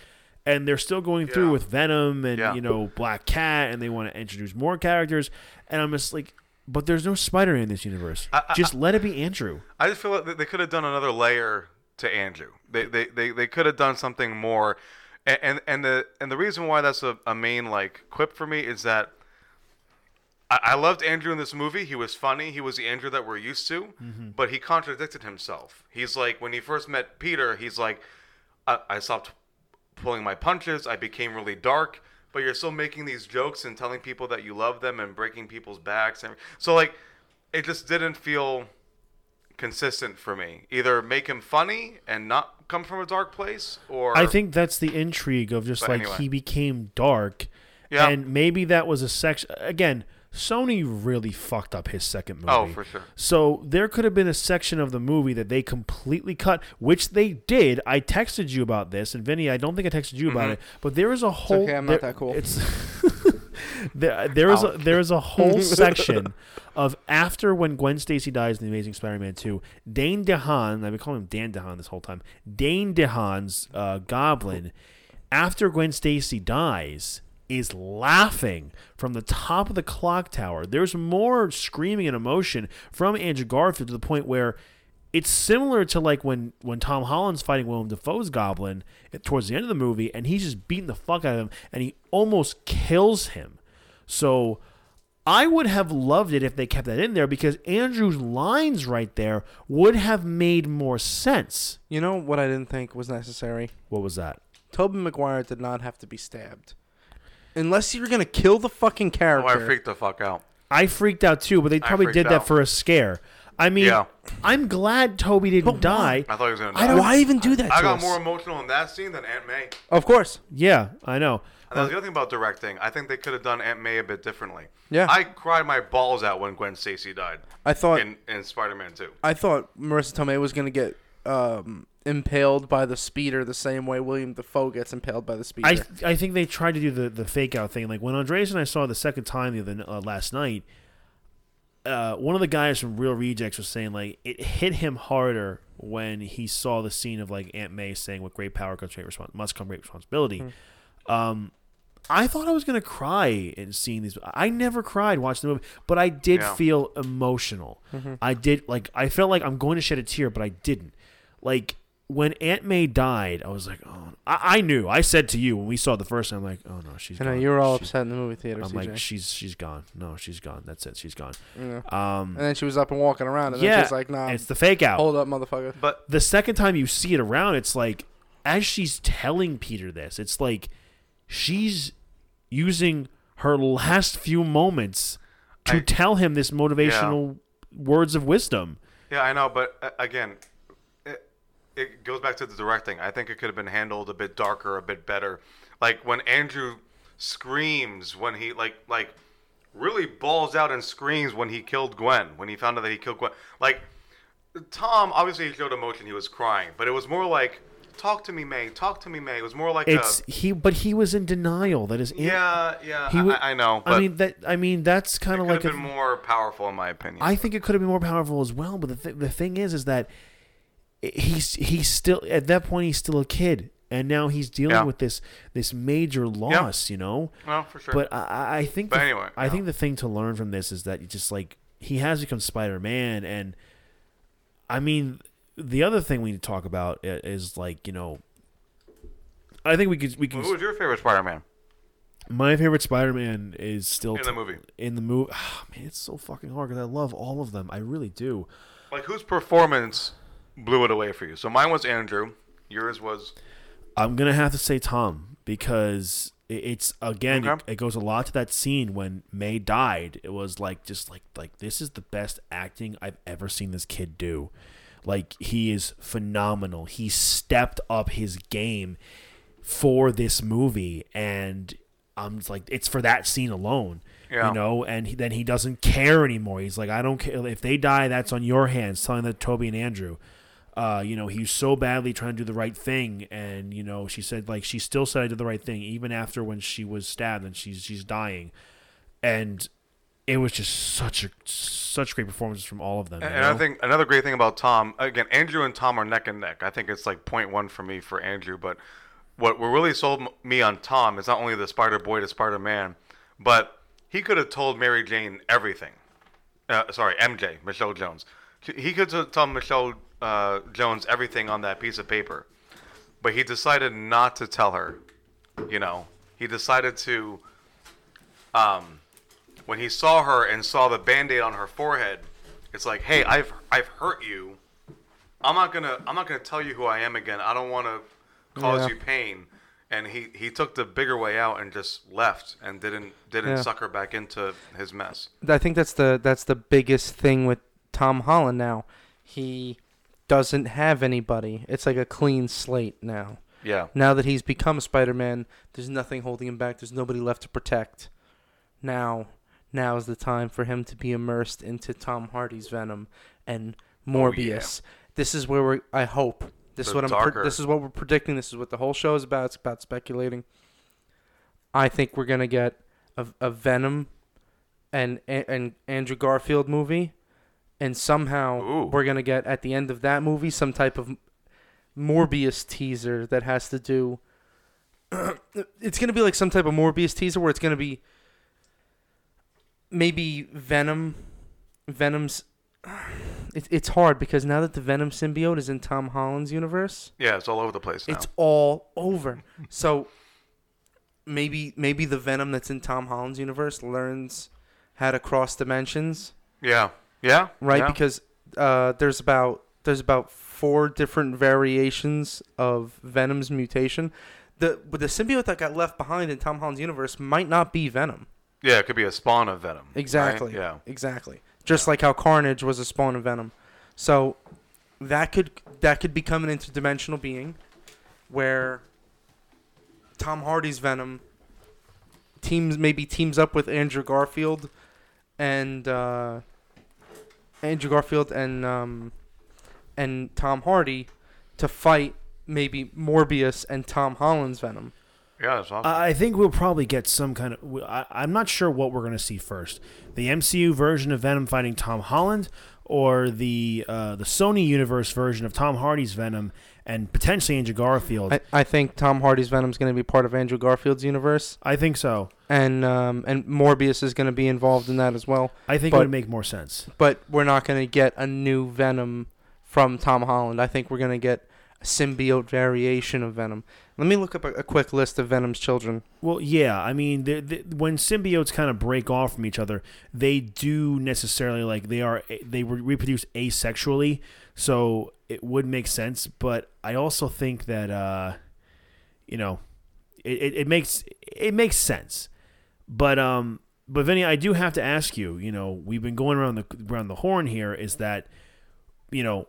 and they're still going through Yeah. with Venom and Yeah. you know Black Cat and they want to introduce more characters and I'm just like but there's no Spider-Man in this universe. I- I- Just let it be Andrew. I just feel like they could have done another layer to Andrew. They they, they, they could have done something more, and, and and the and the reason why that's a, a main like quip for me is that I, I loved Andrew in this movie. He was funny. He was the Andrew that we're used to, mm-hmm. but he contradicted himself. He's like when he first met Peter, he's like, I, I stopped pulling my punches. I became really dark. But you're still making these jokes and telling people that you love them and breaking people's backs. And so like, it just didn't feel consistent for me. Either make him funny and not come from a dark place, or I think that's the intrigue of just But like anyway. he became dark. Yeah. And maybe that was a section again, Sony really fucked up his second movie. Oh, for sure. So there could have been a section of the movie that they completely cut, which they did. I texted you about this, and Vinny, I don't think I texted you Mm-hmm. about it, but there is a whole. okay, I'm not there- that cool. It's there. There is a, there is a whole section of after when Gwen Stacy dies in the Amazing Spider-Man Two. Dane DeHaan, I've been calling him Dan DeHaan this whole time. Dane DeHaan's uh, Goblin, after Gwen Stacy dies, is laughing from the top of the clock tower. There's more screaming and emotion from Andrew Garfield to the point where it's similar to like when when Tom Holland's fighting Willem Dafoe's Goblin towards the end of the movie, and he's just beating the fuck out of him, and he almost kills him. So I would have loved it if they kept that in there because Andrew's lines right there would have made more sense. You know what I didn't think was necessary? What was that? Tobey Maguire did not have to be stabbed. Unless you're gonna kill the fucking oh, character. I freaked the fuck out. I freaked out too, but they probably freaked did that for a scare. I mean, Yeah. I'm glad Tobey didn't But die. I thought he was gonna I die. don't- Why even do that? I to got us? more emotional in that scene than Aunt May. Of course. Yeah, I know. And that's the other thing about directing. I think they could have done Aunt May a bit differently. Yeah. I cried my balls out when Gwen Stacy died I thought in, in Spider-Man 2. I thought Marisa Tomei was gonna get um, impaled by the speeder the same way William Dafoe gets impaled by the speeder. I I think they tried to do the the fake out thing. Like when Andreas and I saw it the second time the other uh, last night, uh, one of the guys from Reel Rejects was saying like it hit him harder when he saw the scene of like Aunt May saying, "With great power comes great respons- must come great responsibility." Um, I thought I was gonna cry in seeing these. I never cried watching the movie, but I did Yeah. feel emotional. I did like I felt like I'm going to shed a tear, but I didn't. Like when Aunt May died, I was like, oh, I, I knew. I said to you when we saw the first time, I'm like, oh no, she's. I know gone. you were all She's- upset in the movie theater. I'm CJ. like, she's she's gone. No, she's gone. That's it. She's gone. Yeah. Um, And then she was up and walking around, and yeah, then she's like, "Nah, it's the fake out. hold up, motherfucker." But the second time you see it around, it's like as she's telling Peter this, it's like she's using her last few moments to I- tell him this motivational words of wisdom. Yeah, I know, but uh, again, it, goes back to the directing. I think it could have been handled a bit darker, a bit better. Like when Andrew screams when he like like really balls out and screams when he killed Gwen, when he found out that he killed Gwen. Like Tom, obviously he showed emotion, he was crying, but it was more like talk to me, May, talk to me, May. It was more like It's a he, but he was in denial that his yeah, yeah. He I, I I know, but I mean that. I mean that's kind of like have a, been more powerful in my opinion. I think it could have been more powerful as well. But the th- the thing is, is that he's he's still at that point he's still a kid, and now he's dealing Yeah. with this this major loss. You know. well, for sure. But I- I, think. But the, anyway, I yeah. think the thing to learn from this is that you just like he has become Spider Man, and I mean the other thing we need to talk about is like you know. I think we could we could Who was your favorite Spider-Man? My favorite Spider-Man is still in the movie. In the movie, oh, man, it's so fucking hard because I love all of them. I really do. Like whose performance blew it away for you? So mine was Andrew. Yours was. I'm gonna have to say Tom because it's again okay. it, it, goes a lot to that scene when May died. It was like just like like this is the best acting I've ever seen this kid do. Like he is phenomenal. He stepped up his game for this movie, and I'm like it's for that scene alone. Yeah. You know, and he, then he doesn't care anymore. He's like, I don't care if they die. That's on your hands. Telling that Tobey and Andrew uh, you know, he's so badly trying to do the right thing, and you know, she said like she still said I did the right thing even after when she was stabbed and she's she's dying, and it was just such a such great performances from all of them. And, I think another great thing about Tom, again, Andrew and Tom are neck and neck. I think it's like point one for me for Andrew, but what what really sold me on Tom is not only the Spider Boy to Spider Man, but he could have told Mary Jane everything. Uh, sorry, MJ, Michelle Jones. He could have told Michelle uh, Jones everything on that piece of paper, but he decided not to tell her. You know, he decided to. Um, when he saw her and saw the band-aid on her forehead, it's like, hey, I've I've hurt you. I'm not gonna I'm not gonna tell you who I am again. I don't want to cause yeah. you pain. And he, he took the bigger way out and just left and didn't didn't yeah. suck her back into his mess. I think that's the that's the biggest thing with Tom Holland now. He doesn't have anybody. It's like a clean slate now. Yeah. Now that he's become Spider Man, there's nothing holding him back. There's nobody left to protect. Now, now is the time for him to be immersed into Tom Hardy's Venom and Morbius. Oh, yeah. This is where we're. I hope this the is what I'm. This is what we're predicting. This is what the whole show is about. It's about speculating. I think we're gonna get a, a Venom and and Andrew Garfield movie and somehow Ooh. we're gonna get at the end of that movie some type of Morbius teaser that has to do. it's gonna be like some type of Morbius teaser where it's gonna be maybe Venom, Venom's. It, it's hard because now that the Venom symbiote is in Tom Holland's universe, yeah, it's all over the place. Now. It's all over. so maybe maybe the Venom that's in Tom Holland's universe learns how to cross dimensions. Yeah. Yeah. Right, yeah. because uh, there's about there's about four different variations of Venom's mutation. The but the symbiote that got left behind in Tom Holland's universe might not be Venom. Yeah, it could be a spawn of Venom. Exactly. Right? Yeah. Exactly. Just like how Carnage was a spawn of Venom. So that could that could become an interdimensional being where Tom Hardy's Venom teams maybe teams up with Andrew Garfield and uh, Andrew Garfield and um, and Tom Hardy to fight maybe Morbius and Tom Holland's Venom. Yeah, that's awesome. I think we'll probably get some kind of. I, I'm not sure what we're going to see first: the MCU version of Venom fighting Tom Holland, or the uh, the Sony Universe version of Tom Hardy's Venom and potentially Andrew Garfield. I, I think Tom Hardy's Venom is going to be part of Andrew Garfield's universe. I think so. And um, and Morbius is going to be involved in that as well. I think but, it would make more sense. But we're not going to get a new Venom from Tom Holland. I think we're going to get a symbiote variation of Venom. Let me look up a, a quick list of Venom's children. Well, yeah, I mean, they're, they're, when symbiotes kind of break off from each other, they do necessarily like they are they reproduce asexually, so it would make sense. But I also think that uh, you know, it, it, it makes it makes sense. But um, but Vinny, I do have to ask you. You know, we've been going around the around the horn here. Is that you know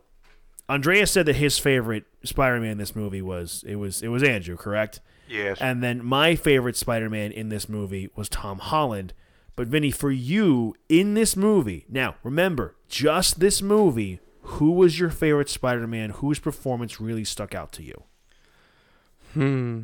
Andreas said that his favorite Spider-Man in this movie was it was it was Andrew, correct? Yes. And then my favorite Spider-Man in this movie was Tom Holland. But Vinny, for you in this movie, now remember, just this movie, who was your favorite Spider-Man? Whose performance really stuck out to you? Hmm.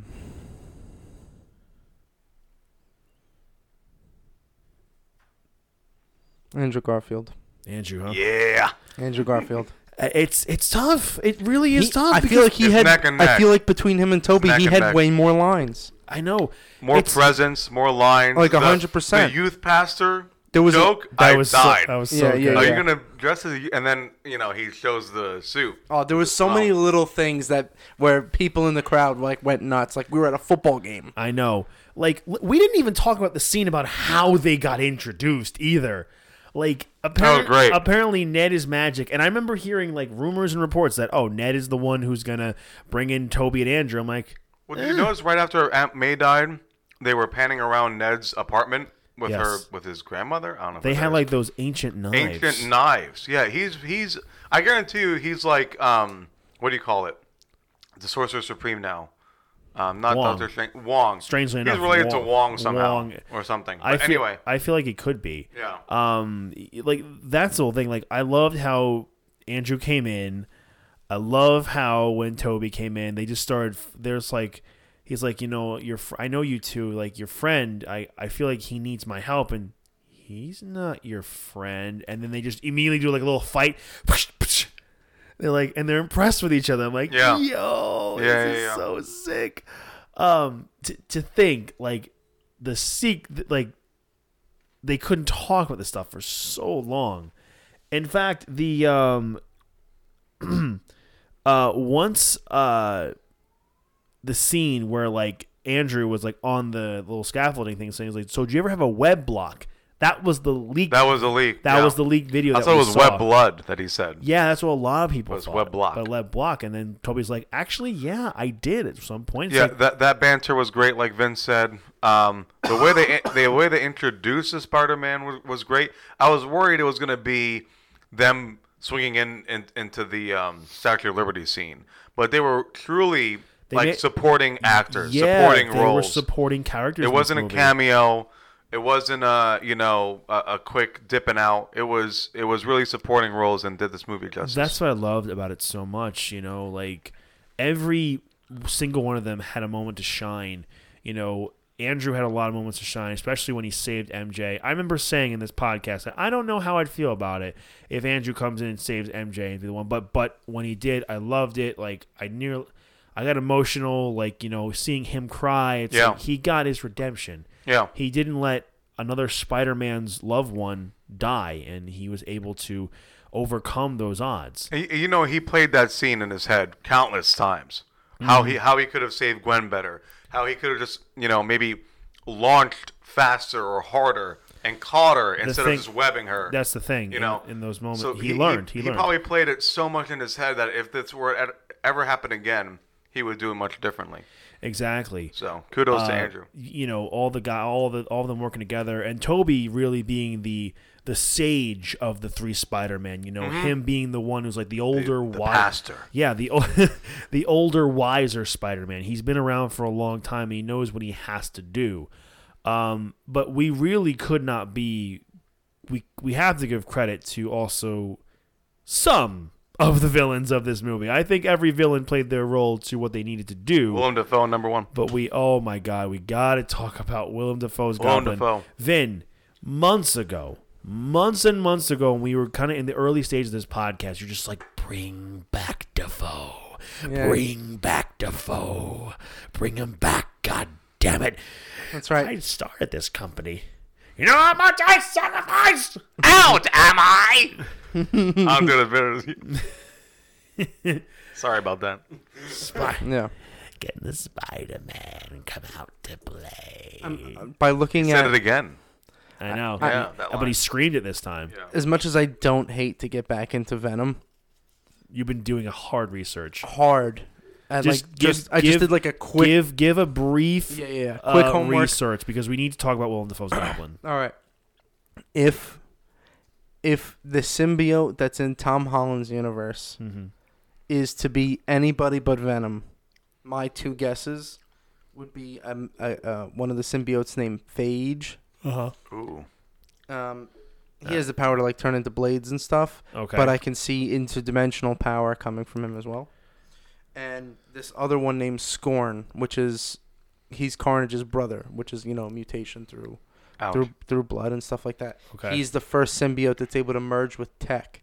Andrew Garfield. Andrew, huh? Yeah. Andrew Garfield. Uh, it's it's tough. It really is he, tough. I feel like he had. I feel like between him and Tobey, he had neck. way more lines. I know. More it's, presence, more lines. Like hundred percent. The youth pastor There was a- joke, That I was died. so, that was so Yeah, yeah, good. Are yeah. you gonna dress as? A, and then you know he shows the suit. Oh, there was so Oh. many little things that where people in the crowd like went nuts. Like we were at a football game. I know. Like l- we didn't even talk about the scene about how they got introduced either. Like apparently, great. apparently Ned is magic, and I remember hearing like rumors and reports that oh Ned is the one who's gonna bring in Tobey and Andrew. I'm like, Well, did you notice right after Aunt May died, they were panning around Ned's apartment with her with his grandmother. I don't know. they had like those ancient knives. ancient knives. Yeah, he's he's. I guarantee you, he's like um, what do you call it? The Sorcerer Supreme now. Um, not Wong. Doctor Strange. Wong. Strangely he's enough, related to Wong. Wong somehow Wong. or something. I feel, anyway, I feel like it could be. yeah. Um, like that's the whole thing. Like I loved how Andrew came in. I love how when Tobey came in, they just started. There's like, he's like, you know, your. fr- I know you two. Like your friend. I I feel like he needs my help, and he's not your friend. And then they just immediately do like a little fight. They're like, and they're impressed with each other. I'm like, Yeah. yo, Yeah, this yeah, is so sick. Um, to to think like the seek like they couldn't talk about this stuff for so long. In fact, the um uh once uh the scene where like Andrew was like on the little scaffolding thing saying like, so do you ever have a web block? That was the leak. That was the leak. that yeah. was the leak video. I that thought it was saw. web blood that he said. Yeah, that's what a lot of people It Was thought. web block. But web block, and then Tobey's like, actually, yeah, I did at some point. It's Yeah, like, that that banter was great. Like Vince said, um, the way they the way they introduced the Spider-Man was, was great. I was worried it was gonna be them swinging in, in into the um, Statue of Liberty scene, but they were truly They like made- supporting actors, yeah, supporting they were roles. supporting characters. it wasn't a cameo. It wasn't a you know a, a quick dipping out. It was it was really supporting roles and did this movie justice. That's what I loved about it so much. You know, like every single one of them had a moment to shine. You know, Andrew had a lot of moments to shine, especially when he saved MJ. I remember saying in this podcast that I don't know how I'd feel about it if Andrew comes in and saves MJ and be the one, but but when he did, I loved it. Like I near, I got emotional. Like you know, seeing him cry. It's Yeah. like he got his redemption. Yeah. He didn't let another Spider-Man's loved one die, and he was able to overcome those odds. You know, he played that scene in his head countless times. How he mm-hmm. how he could have saved Gwen better. How he could have just you know maybe launched faster or harder and caught her instead thing- of just webbing her. That's the thing. You in, know, in those moments, so he, learned. He, He, learned. probably played it so much in his head that if this were ever happen again, he would do it much differently. Exactly. So kudos to Uh, Andrew. You know, all the guy, all the all of them working together, and Tobey really being the the sage of the three Spider-Man. You know, him being the one who's like the older, Mm-hmm. the wi- pastor. Yeah, the the older, wiser Spider-Man. He's been around for a long time. And he knows what he has to do. Um, but we really could not be. We we have to give credit to also some of the villains of this movie. I think every villain played their role to what they needed to do. Willem Dafoe number one. But we, oh my God, we got to talk about Willem Dafoe's Willem Goblin. Dafoe. Vin, months ago, months and months ago, when we were kind of in the early stage of this podcast, you're just like, bring back Dafoe. Yeah. Bring back Dafoe. Bring him back, God damn it. That's right. I started this company. You know how much I sacrificed? Out am I? I'm doing it better. than you. Sorry about that. Spy- Yeah. Getting the Spider Man come out to play. By looking Said at it again. I know. Yeah, that but he screamed it this time. Yeah. as much as I don't hate to get back into Venom, You've been doing a hard research. hard. And Just like give- just I give- just did like a quick give give a brief yeah yeah, yeah. uh, quick homework. research because we need to talk about Willem Dafoe's Goblin. All right. If if the symbiote that's in Tom Holland's universe hmm is to be anybody but Venom, my two guesses would be um, uh, uh, one of the symbiotes named Phage. Uh huh. Ooh. Um, he has the power to like turn into blades and stuff, Okay. but I can see interdimensional power coming from him as well. And this other one named Scorn, which is he's Carnage's brother, which is you know mutation through Ouch. through through blood and stuff like that. okay. He's the first symbiote that's able to merge with tech.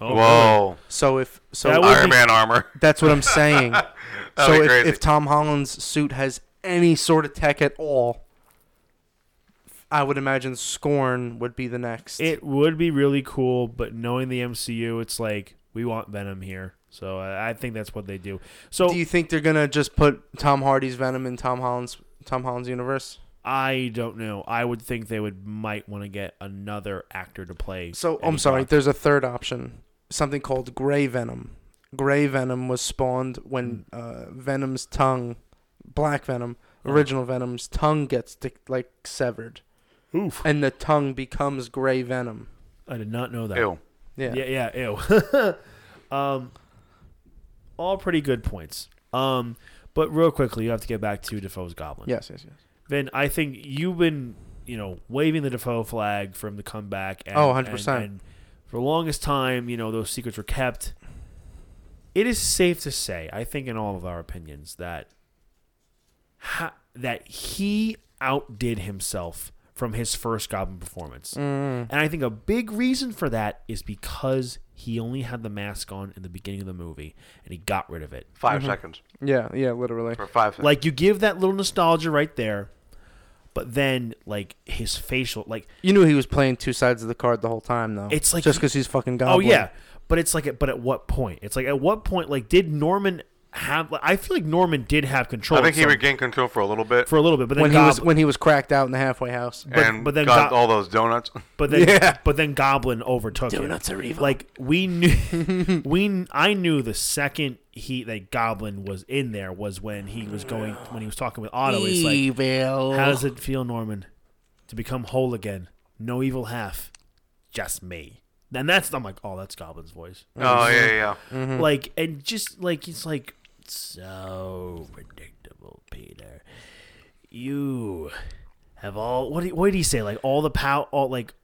oh, Whoa. So if so, That would Iron be- Man armor. that's what I'm saying. That'd so be if, crazy. if Tom Holland's suit has any sort of tech at all, I would imagine Scorn would be the next. It would be really cool, but knowing the MCU, it's like we want Venom here. So I I think that's what they do. So Do you think they're gonna just put Tom Hardy's Venom in Tom Holland's Tom Holland's universe? I don't know. I would think they would might want to get another actor to play. So Eddie I'm sorry. Brock. There's a third option. Something called Gray Venom. Gray Venom was spawned when uh, Venom's tongue, Black Venom, Oh. original Venom's tongue gets di- like severed, Oof! and the tongue becomes Gray Venom. I did not know that. Ew. Yeah. Yeah, yeah, ew. um, all pretty good points. Um, but real quickly, you have to get back to Dafoe's Goblin. Yes. Yes. Yes. Vin, I think you've been, you know, waving the Dafoe flag for him to come back. And, Oh, 100%. And, and for the longest time, you know, those secrets were kept. It is safe to say, I think, in all of our opinions, that ha- that he outdid himself from his first Goblin performance. Mm. And I think a big reason for that is because he only had the mask on in the beginning of the movie and he got rid of it. 5 Mhm. seconds. Yeah. Yeah. Literally. For five seconds. Like you give that little nostalgia right there, but then like his facial like You knew he was playing two sides of the card the whole time, though. It's like just because he's fucking Goblin. oh yeah, but it's like but at what point? It's like at what point like did Norman have I feel like Norman did have control I think he some- regained control for a little bit. for a little bit, but then When he was when he was cracked out in the halfway house. but- and but then got Go- all those donuts. but then Yeah. but then Goblin overtook him. are evil. Like we knew, we I knew the second he that Goblin was in there was when he was going when he was talking with Otto. It's like, evil. how does it feel, Norman, to become whole again? No evil half, just me. And that's I'm like, oh, that's Goblin's voice. Oh yeah, yeah. Mm-hmm. Like and just like it's like so predictable, Peter. You have all what? Do, what did he say? Like all the power, all like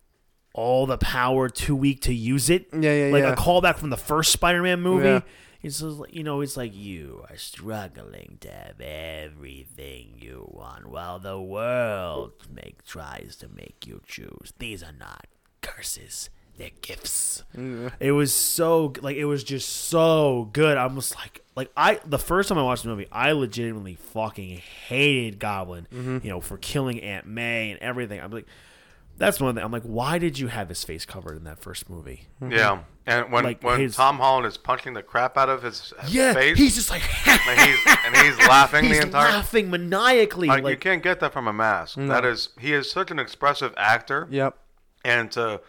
all the power, too weak to use it. Yeah, yeah, like yeah. a callback from the first Spider-Man movie. Yeah. It's you know, it's like you are struggling to have everything you want, while the world make tries to make you choose. These are not curses; they're gifts. Mm. It was so like it was just so good. I was like, like I the first time I watched the movie, I legitimately fucking hated Goblin. Mm-hmm. You know, for killing Aunt May and everything. I'm like, that's one thing. I'm like, why did you have his face covered in that first movie? Yeah. And when Like when his- Tom Holland is punching the crap out of his, his Yeah, face, he's just like, and he's and he's laughing he's the entire. time, laughing maniacally. Like, Like, you can't get that from a mask. That is, he is such an expressive actor, Yep. and to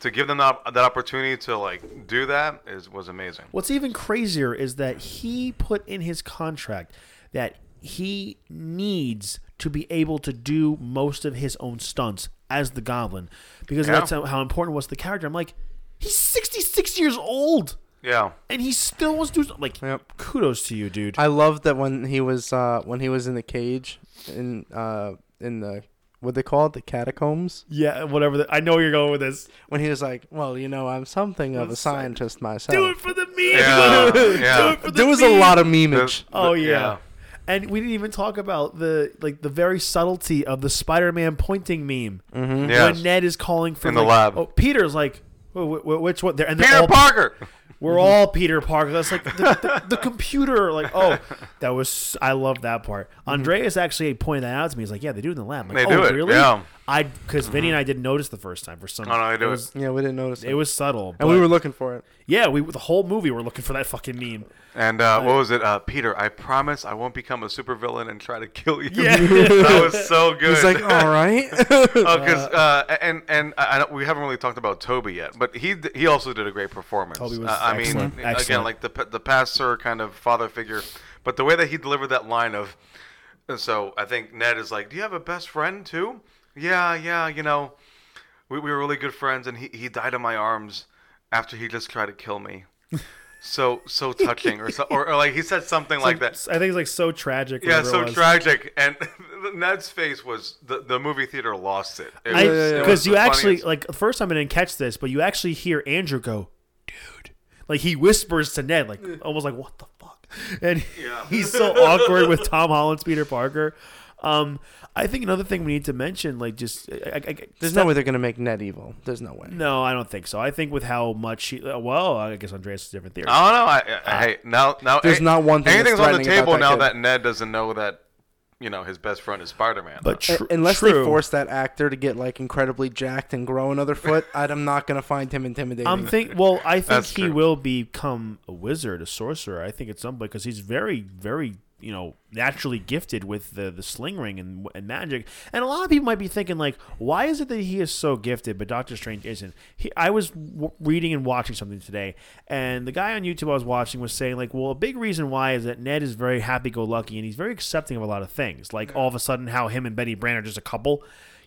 to give them that, that opportunity to like do that is was amazing. What's even crazier is that he put in his contract that he needs to be able to do most of his own stunts as the Goblin because Yeah. that's how, how important was the character. I'm like, he's 66 years old Yeah. and he still wants to do like. Yep. Kudos to you, dude. I love that when he was uh when he was in the cage in uh in the what they call it the catacombs yeah, whatever. The, I know you're going with this. when he was like, well, you know, I'm something of a scientist myself. Do it for the meme. Yeah, yeah. Do it for the there was a lot of The- memeage. Oh the- yeah. And we didn't even talk about the like the very subtlety of the Spider-Man pointing meme Mm-hmm. Yes. when Ned is calling for In the lab. Oh, Peter's like, "Wh- wh- which one? They're, and they're Peter all, Parker. We're all Peter Parker. That's like the, the, the computer. Like, oh, that was. I love that part. Andreas actually pointed that out to me. He's like, yeah, they do it in the lab. I'm like, They oh, do it, Really? yeah. I because Vinny and I didn't notice the first time for some. Oh, no, they do it. was, Yeah, we didn't notice it. It was subtle, and we were looking for it. yeah, we the whole movie we're looking for that fucking meme. And uh, what was it? Uh, Peter, I promise I won't become a supervillain and try to kill you. Yeah. that was so good. He's like, all right. because uh, and and I, I don't, we haven't really talked about Tobey yet, but he he also did a great performance. Tobey was Uh, I mean, excellent. again, Excellent. like the the pastor kind of father figure, but the way that he delivered that line of, and so I think Ned is like, "Do you have a best friend too?" Yeah, yeah, you know, we, we were really good friends, and he he died in my arms after he just tried to kill me. So so touching, or so, or, or like he said something like, that. I think it's like so tragic. Yeah, so tragic, and Ned's face was the the movie theater lost it. It I was- it because you actually funniest- like the first time I didn't catch this, but you actually hear Andrew go, "Dude," like he whispers to Ned, like almost like "What the fuck," and Yeah. he's so awkward with Tom Holland's Peter Parker. Um, I think another thing we need to mention, like just I, I, I, There's step- no way they're gonna make Ned evil. There's no way. No, I don't think so. I think with how much he, uh, well, I guess Andreas has a different theory. I don't know. I, I, hey, now now There's eh, not one thing that's Anything's on the table that now kid. that Ned doesn't know that you know his best friend is Spider-Man. But Uh, tr- unless true. they force that actor to get like incredibly jacked and grow another foot, I'm not gonna find him intimidating. I'm think well, I think That's he true. will become a wizard, a sorcerer. I think at some point because he's very, very, you know, naturally gifted with the the sling ring and and magic. And a lot of people might be thinking like, why is it that he is so gifted, but Doctor Strange isn't? He, I was w- reading and watching something today, and the guy on YouTube I was watching was saying like, well, a big reason why is that Ned is very happy-go-lucky and he's very accepting of a lot of things. Like all of a sudden, how him and Betty Brant are just a couple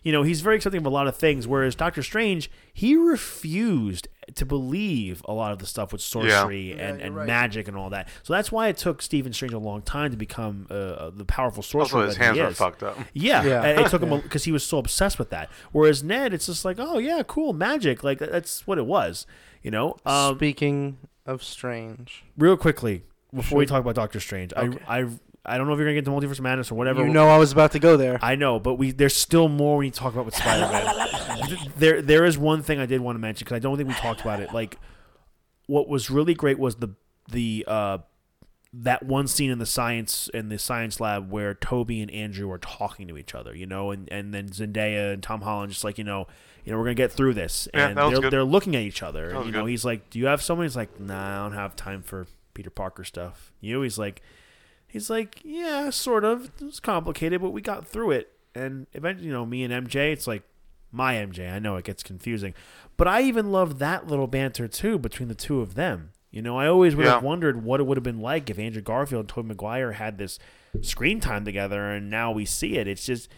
you know, he's very accepting of a lot of things. Whereas Doctor Strange, he refused to believe a lot of the stuff with sorcery Yeah, and, you're and right. magic and all that. So that's why it took Stephen Strange a long time to become uh, the powerful sorcerer. also, his that he hands were is. fucked up. Yeah, Yeah. it took him because he was so obsessed with that. Whereas Ned, it's just like, oh yeah, cool magic. Like that's what it was. You know. Um, Speaking of strange, real quickly before we talk about Doctor Strange, Okay. I I I don't know if you're gonna get to Multiverse Madness or whatever. you know I was about to go there. I know, but we there's still more we need to talk about with Spider-Man. there there is one thing I did want to mention because I don't think we talked about it. Like, what was really great was the the uh that one scene in the science in the science lab where Tobey and Andrew are talking to each other, you know, and and then Zendaya and Tom Holland just like you know. You know, we're gonna get through this, Yeah, and that they're, they're looking at each other. was You know, good. he's like, "Do you have someone?" He's like, "Nah, I don't have time for Peter Parker stuff." You, know, he's like, He's like, yeah, sort of. It was complicated, but we got through it. And eventually, you know, me and MJ, it's like my MJ. I know it gets confusing, but I even love that little banter too between the two of them. You know, I always would have wondered what it would have been like if Andrew Garfield and Tobey Maguire had this screen time together, and now we see it. It's just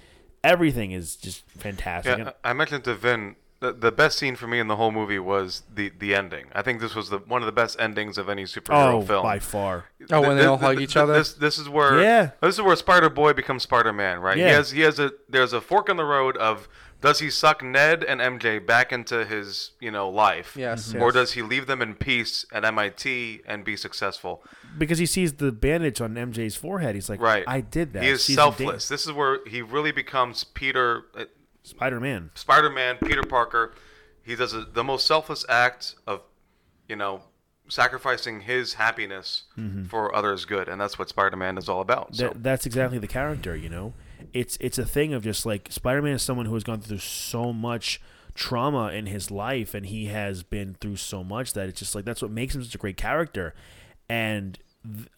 everything is just fantastic. Yeah, I I mentioned to Vin the, the best scene for me in the whole movie was the the ending. I think this was the one of the best endings of any superhero oh, film. by far. Oh, when they Th- all th- hug th- each other? This this is where Yeah. Oh, this is where Spider Boy becomes Spider Man, right? Yeah. He has he has a there's a fork in the road of does he suck Ned and MJ back into his you know life, Yes, mm-hmm. or yes. does he leave them in peace at MIT and be successful? Because he sees the bandage on MJ's forehead, he's like, Right. I did that. He is Sees the selfless. This is where he really becomes Peter. Uh, Spider Man. Spider-Man, Peter Parker, he does a, the most selfless act of, you know, sacrificing his happiness Mm-hmm. for others' good, and that's what Spider-Man is all about. So That, that's exactly the character, you know. It's it's a thing of just like Spider-Man is someone who has gone through so much trauma in his life, and he has been through so much that it's just like that's what makes him such a great character. And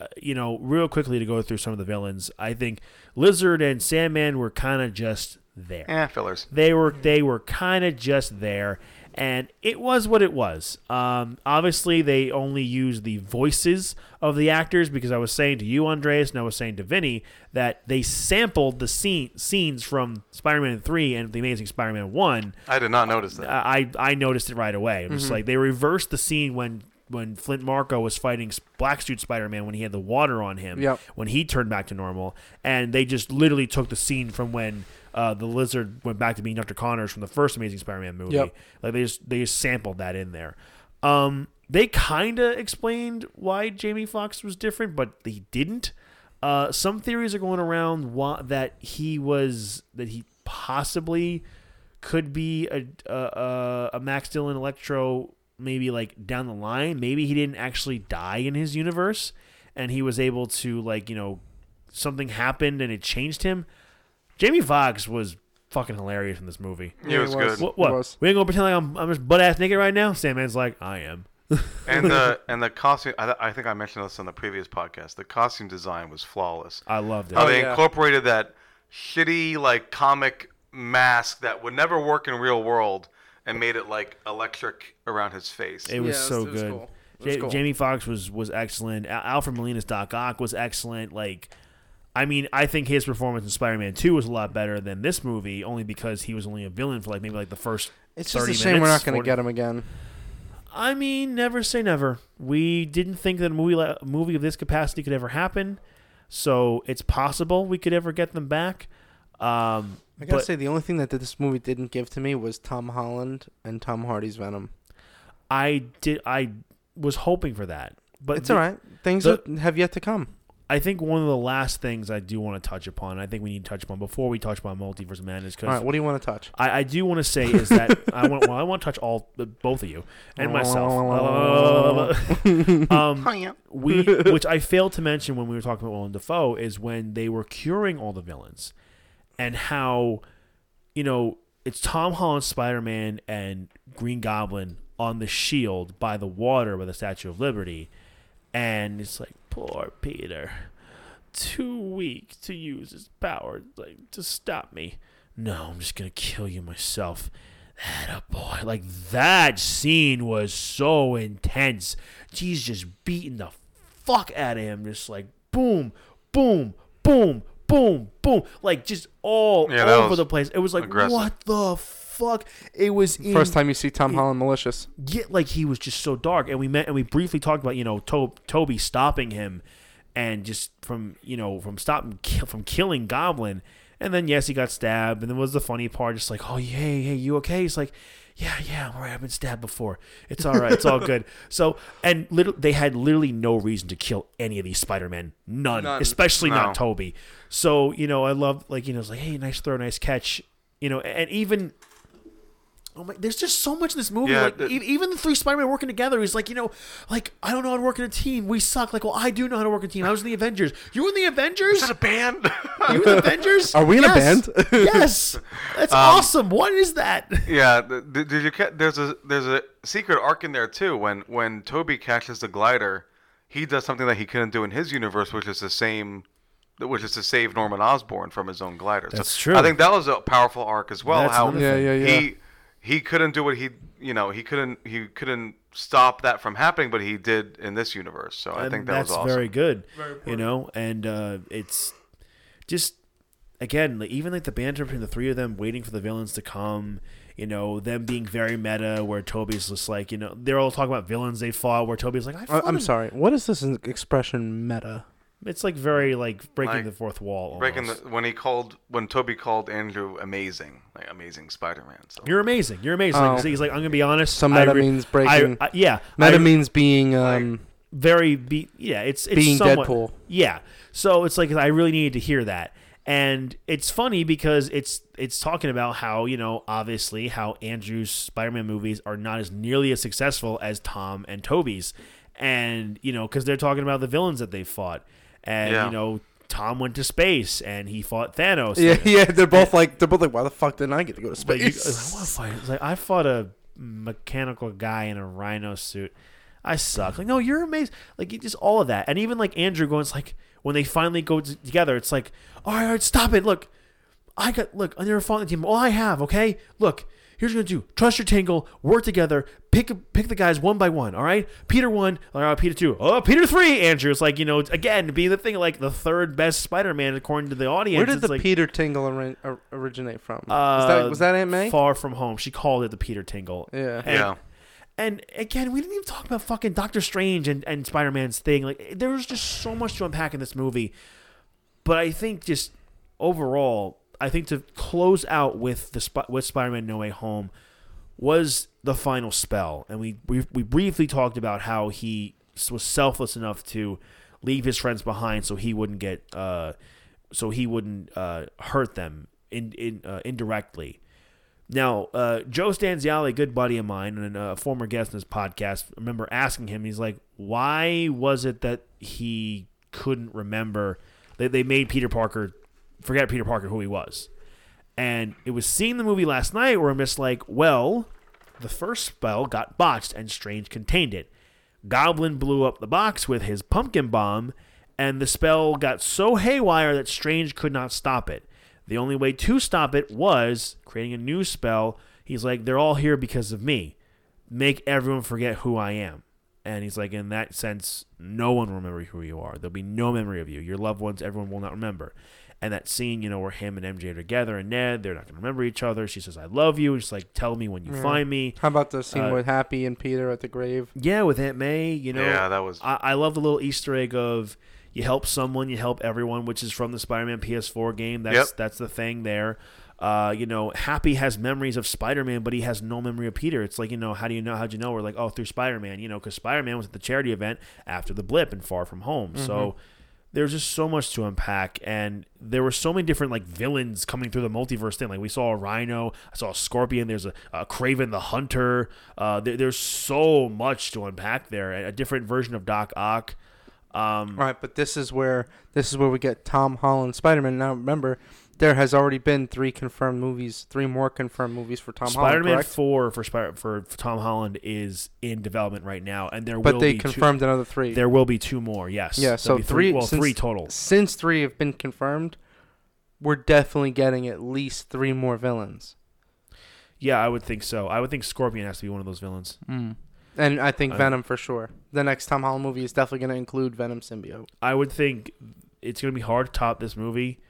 uh, you know, real quickly to go through some of the villains, I think Lizard and Sandman were kind of just there. eh, fillers. They were they were kind of just there, and it was what it was. Um, obviously, they only used the voices of the actors because I was saying to you, Andreas, and I was saying to Vinny that they sampled the scene scenes from Spider-Man Three and The Amazing Spider-Man One. I did not notice that. I I noticed it right away. I'm just like they reversed the scene when. When Flint Marko was fighting Black Suit Spider-Man, when he had the water on him, Yep. when he turned back to normal, and they just literally took the scene from when uh, the Lizard went back to being Dr. Connors from the first Amazing Spider-Man movie. Yep. Like they just they just sampled that in there. Um, they kind of explained why Jamie Foxx was different, but they didn't. Uh, some theories are going around why, that he was that he possibly could be a a, a, a Max Dillon Electro maybe like down the line. Maybe he didn't actually die in his universe, and he was able to like you know something happened and it changed him. Jamie Foxx was fucking hilarious in this movie. It was good. What? It what? was. We ain't gonna pretend like I'm, I'm just butt ass naked right now. Sandman's like, I am. and the and the costume. I, I think I mentioned this on the previous podcast. The costume design was flawless. I loved it. How Oh, they yeah. incorporated that shitty like comic mask that would never work in real world and made it like electric around his face. It was Yeah, it so was- it was good. cool. It was Ja- cool. Jamie Foxx was was excellent. Al- Alfred Molina's Doc Ock was excellent. Like, I mean, I think his performance in Spider-Man Two was a lot better than this movie, only because he was only a villain for like maybe like the first. It's just 30 a shame we're not going to get him again. I mean, never say never. We didn't think that a movie a movie of this capacity could ever happen, so it's possible we could ever get them back. Um, I gotta but say, the only thing that this movie didn't give to me was Tom Holland and Tom Hardy's Venom. I did. I was hoping for that, but It's the- all right. Things the- are- have yet to come. I think one of the last things I do want to touch upon, I think we need to touch upon before we touch upon Multiverse of Madness, All right, because what do you want to touch? I, I do want to say is that I want well, I want to touch all both of you and myself. um, we which I failed to mention when we were talking about Willem Dafoe is when they were curing all the villains and how you know it's Tom Holland Spider Man and Green Goblin on the shield by the water by the Statue of Liberty and it's like poor Peter too weak to use his power like to stop me. No, I'm just gonna kill you myself. That a boy. Like that scene was so intense. He's just beating the fuck out of him, just like boom, boom, boom, boom, boom, like just all Yeah, over the place. It was like aggressive. what the fuck? It was in, First time you see Tom Holland malicious. yeah, like he was just so dark. And we met and we briefly talked about you know to- Tobey stopping him, and just from you know from stopping kill, from killing Goblin. And then yes, he got stabbed. And then was the funny part, just like oh hey hey you okay? He's like. Yeah, yeah, I'm alright. I've been stabbed before. It's all right. It's all good. So, and little, they had literally no reason to kill any of these Spider-Men. None. None. Especially No. not Tobey. So, you know, I love, like, you know, it's like, hey, nice throw, nice catch. You know, and even Oh my! There's just so much in this movie. Yeah, like the- e- even the three Spider-Man working together. He's like, you know, like I don't know how to work in a team. We suck. Like, well, I do know how to work in a team. I was in the Avengers. You were in the Avengers? Is that a band? you were in the Avengers? Are we in a band? yes. That's um, awesome. What is that? yeah. th- th- Did you? ca- There's a there's a secret arc in there too. When when Tobey catches the glider, he does something that he couldn't do in his universe, which is the same. Which is to save Norman Osborn from his own glider. So That's true. I think that was a powerful arc as well. That's how Yeah, yeah, yeah. he he couldn't do what he you know he couldn't he couldn't stop that from happening, but he did in this universe. So I And think that that's was awesome. very good. you know, and uh, it's just again, like, even like the banter between the three of them, waiting for the villains to come. You know, them being very meta, where Tobey's just like, you know, they're all talking about villains they fought, where Tobey's like, I I- fought I'm him. sorry. What is this expression meta? It's like very like breaking Like, the fourth wall. Breaking the, when he called when Tobey called Andrew amazing, like amazing Spider-Man. So You're amazing. You're amazing. Oh. He's like, I'm gonna be honest. So I meta re- means breaking. I- yeah, meta I- means being um, very be yeah. It's it's being somewhat, Deadpool. Yeah. So it's like I really needed to hear that. And it's funny because it's it's talking about how, you know, obviously how Andrew's Spider-Man movies are not as nearly as successful as Tom and Tobey's. And, you know, cuz they're talking about the villains that they fought. And, Yeah. you know, Tom went to space and he fought Thanos. Yeah, yeah. They're both like they're both like, why the fuck didn't I get to go to you, I space? want to fight. It's like I fought a mechanical guy in a rhino suit. I suck. Like no, you're amazing. Like just all of that, and even like Andrew going, it's like when they finally go t- together, it's like, all right, all right, stop it. Look, I got look. I never fought the team. All I have, okay. Look, here's what you're gonna do. Trust your tingle. Work together. Pick pick the guys one by one. All right. Peter one. All right. Peter two. Oh, Peter three. Andrew. It's like you know again being the thing like the third best Spider-Man according to the audience. Where did It's the like, Peter Tingle ori- originate from? uh, was that was that Aunt May? Far from home. She called it the Peter Tingle. yeah. And, yeah. And again, we didn't even talk about fucking Doctor Strange and, and Spider Man's thing. Like, there was just so much to unpack in this movie. But I think just overall, I think to close out with the with Spider Man No Way Home was the final spell, and we we, we briefly talked about how he was selfless enough to leave his friends behind so he wouldn't get uh, so he wouldn't uh, hurt them in, in uh, indirectly. Now, uh, Joe Stanziale, a good buddy of mine and a former guest in this podcast, I remember asking him, he's like, why was it that he couldn't remember? They, they made Peter Parker forget Peter Parker who he was. And it was seeing the movie last night where I'm just like, well, the first spell got botched and Strange contained it. Goblin blew up the box with his pumpkin bomb, and the spell got so haywire that Strange could not stop it. The only way to stop it was creating a new spell. He's like, they're all here because of me. Make everyone forget who I am. And he's like, in that sense, no one will remember who you are. There'll be no memory of you. Your loved ones, everyone will not remember. And that scene, you know, where him and MJ are together and Ned, they're not going to remember each other. She says, I love you. And she's like, tell me when you Yeah. find me. How about the scene Uh, with Happy and Peter at the grave? Yeah, with Aunt May, you know. yeah, that was I, I love the little Easter egg of you help someone, you help everyone, which is from the Spider-Man PS4 game. That's Yep. that's the thing there. Uh, you know, Happy has memories of Spider-Man, but he has no memory of Peter. It's like you know, how do you know? How'd you know? We're like, oh, through Spider-Man. You know, because Spider-Man was at the charity event after the blip and Far From Home. So there's just so much to unpack, and there were so many different like villains coming through the multiverse thing. Like we saw a Rhino, I saw a Scorpion. There's a, a Kraven the Hunter. Uh, there, there's so much to unpack there. A, different version of Doc Ock. Um, right, but this is where this is where we get Tom Holland Spider Man. Now remember, there has already been three confirmed movies, three more confirmed movies for Tom Holland. Spider-Man? Four for, Spider- for for Tom Holland is in development right now, and there But will they be confirmed another three. There will be two more. Yes. Yeah, There'll so be three- Well, since- three total. Since three have been confirmed, we're definitely getting at least three more villains. Yeah, I would think so. I would think Scorpion has to be one of those villains. Mm. And I think I- Venom for sure. The next Tom Holland movie is definitely going to include Venom symbiote. I would think it's going to be hard to top this movie.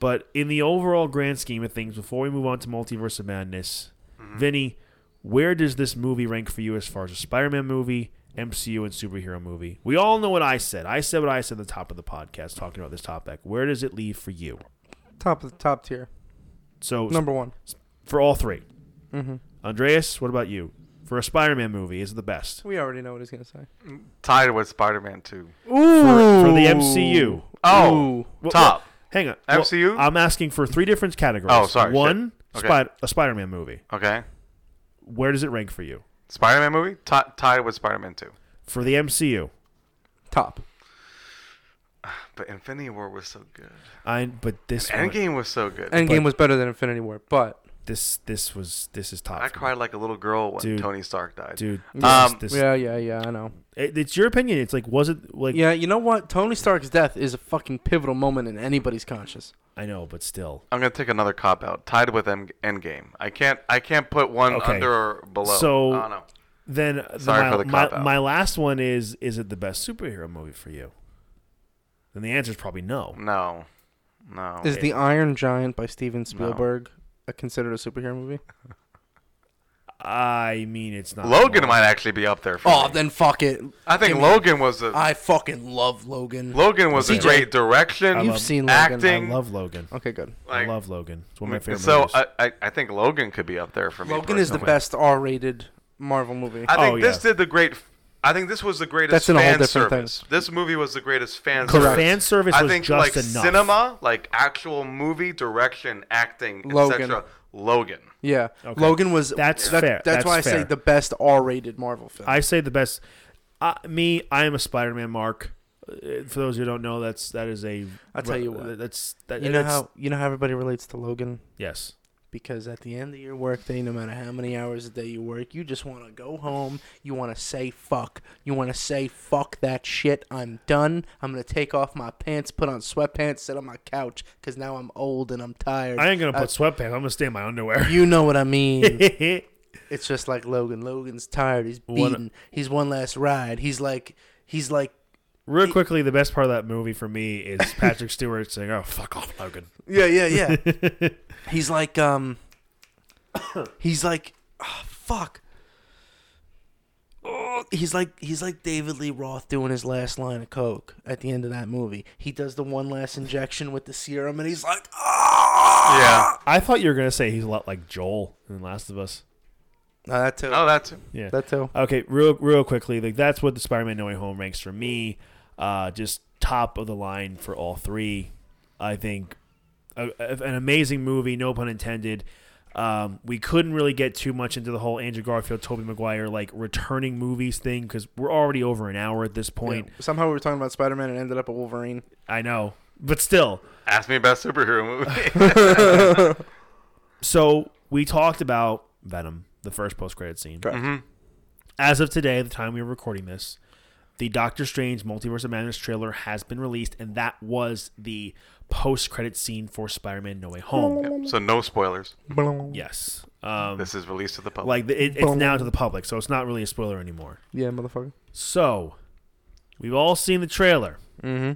But in the overall grand scheme of things, before we move on to Multiverse of Madness, Mhm. Vinny, where does this movie rank for you as far as a Spider-Man movie, MCU, and superhero movie? We all know what I said. I said what I said at the top of the podcast talking about this topic. Where does it leave for you? Top of the top tier. So Number one. for all three, Mm-hmm. Andreas, what about you? For a Spider-Man movie, is it the best? We already know what he's going to say. Tied with Spider-Man 2. Ooh. for the MCU. Oh, Ooh. Top. Hang on. Well, MCU? I'm asking for three different categories. Oh, sorry, One. Okay. Spider- a Spider-Man movie. Okay. Where does it rank for you? Spider-Man movie? Ti tied with Spider-Man 2. For the MCU, Top. But Infinity War was so good. I but this one, Endgame was so good. Endgame But- was better than Infinity War, but this this was this is top. I for me. cried like a little girl when Dude. Tony Stark died. dude. This, Um, this, yeah, yeah, yeah, I know. it- it's your opinion. It's like was it like Yeah, you know what? Tony Stark's death is a fucking pivotal moment in anybody's conscious. I know, but still. I'm gonna take another cop out. Tied with End- Endgame. I can't. I can't put one Okay. under or below. So- I don't know. Then the- Sorry my, for the my, cop-out. my last one is is it the best superhero movie for you? Then the answer is probably no. No. No. Is Okay. The Iron Giant by Steven Spielberg a considered a superhero movie? I mean, it's not. Logan might actually be up there. For Oh, me. then fuck it. I think give me- Logan was a I fucking love Logan. Logan was a CJ, great direction. I You've love- seen Logan. acting. I love Logan. Okay, good. I love Logan. It's one of my mm, favorite so movies. I, I I think Logan could be up there for me. Logan is the personally. best R-rated Marvel movie. I think Oh, this yeah. did the great. I think this was the greatest That's in a whole fan different service. This movie was the greatest fan the Correct. service. fan service I was think just like enough. cinema, like actual movie direction, acting, Logan. etc. Logan. yeah, Okay. Logan was. That's that- fair. That's, That's why I say the best R-rated Marvel film. I say the best. Uh, me, I am a Spider-Man mark. Uh, For those who don't know, that's that is a. I'll tell you what. That's that. you know how you know how everybody relates to Logan Yes. Because at the end of your workday, no matter how many hours a day you work, you just want to go home. You want to say fuck. You want to say fuck that shit. I'm done. I'm gonna take off my pants, put on sweatpants, sit on my couch because now I'm old and I'm tired. I ain't gonna Uh, put sweatpants. I'm gonna stay in my underwear. you know what I mean. It's just like Logan. Logan's tired. He's beaten. He's one last ride. He's like he's like Real quickly, the best part of that movie for me is Patrick Stewart saying, "Oh, fuck off, Logan." yeah yeah yeah. he's like um he's like ah, fuck. Oh, he's like he's like David Lee Roth doing his last line of coke at the end of that movie. He does the one last injection with the serum, and he's like, ah. Yeah. I thought you were gonna say he's a lot like Joel in Last of Us. No, that too. Oh, that's Yeah. That too. Okay, real real quickly, like that's what the Spider-Man No Way Home ranks for me. Uh, just top of the line for all three. I think a, a- an amazing movie, no pun intended. Um, we couldn't really get too much into the whole Andrew Garfield, Tobey Maguire like returning movies thing because we're already over an hour at this point. Yeah. Somehow we were talking about Spider Man and ended up at Wolverine. I know, but still. ask me about superhero movie. So we talked about Venom, the first post-credit scene. Correct. hmm As of today, the time we were recording this, the Doctor Strange Multiverse of Madness trailer has been released, and that was the post-credit scene for Spider-Man: No Way Home. So no spoilers. Yes, um, This is released to the public. like it, it's now to the public, so it's not really a spoiler anymore. Yeah, motherfucker. So, we've all seen the trailer. Mm-hmm.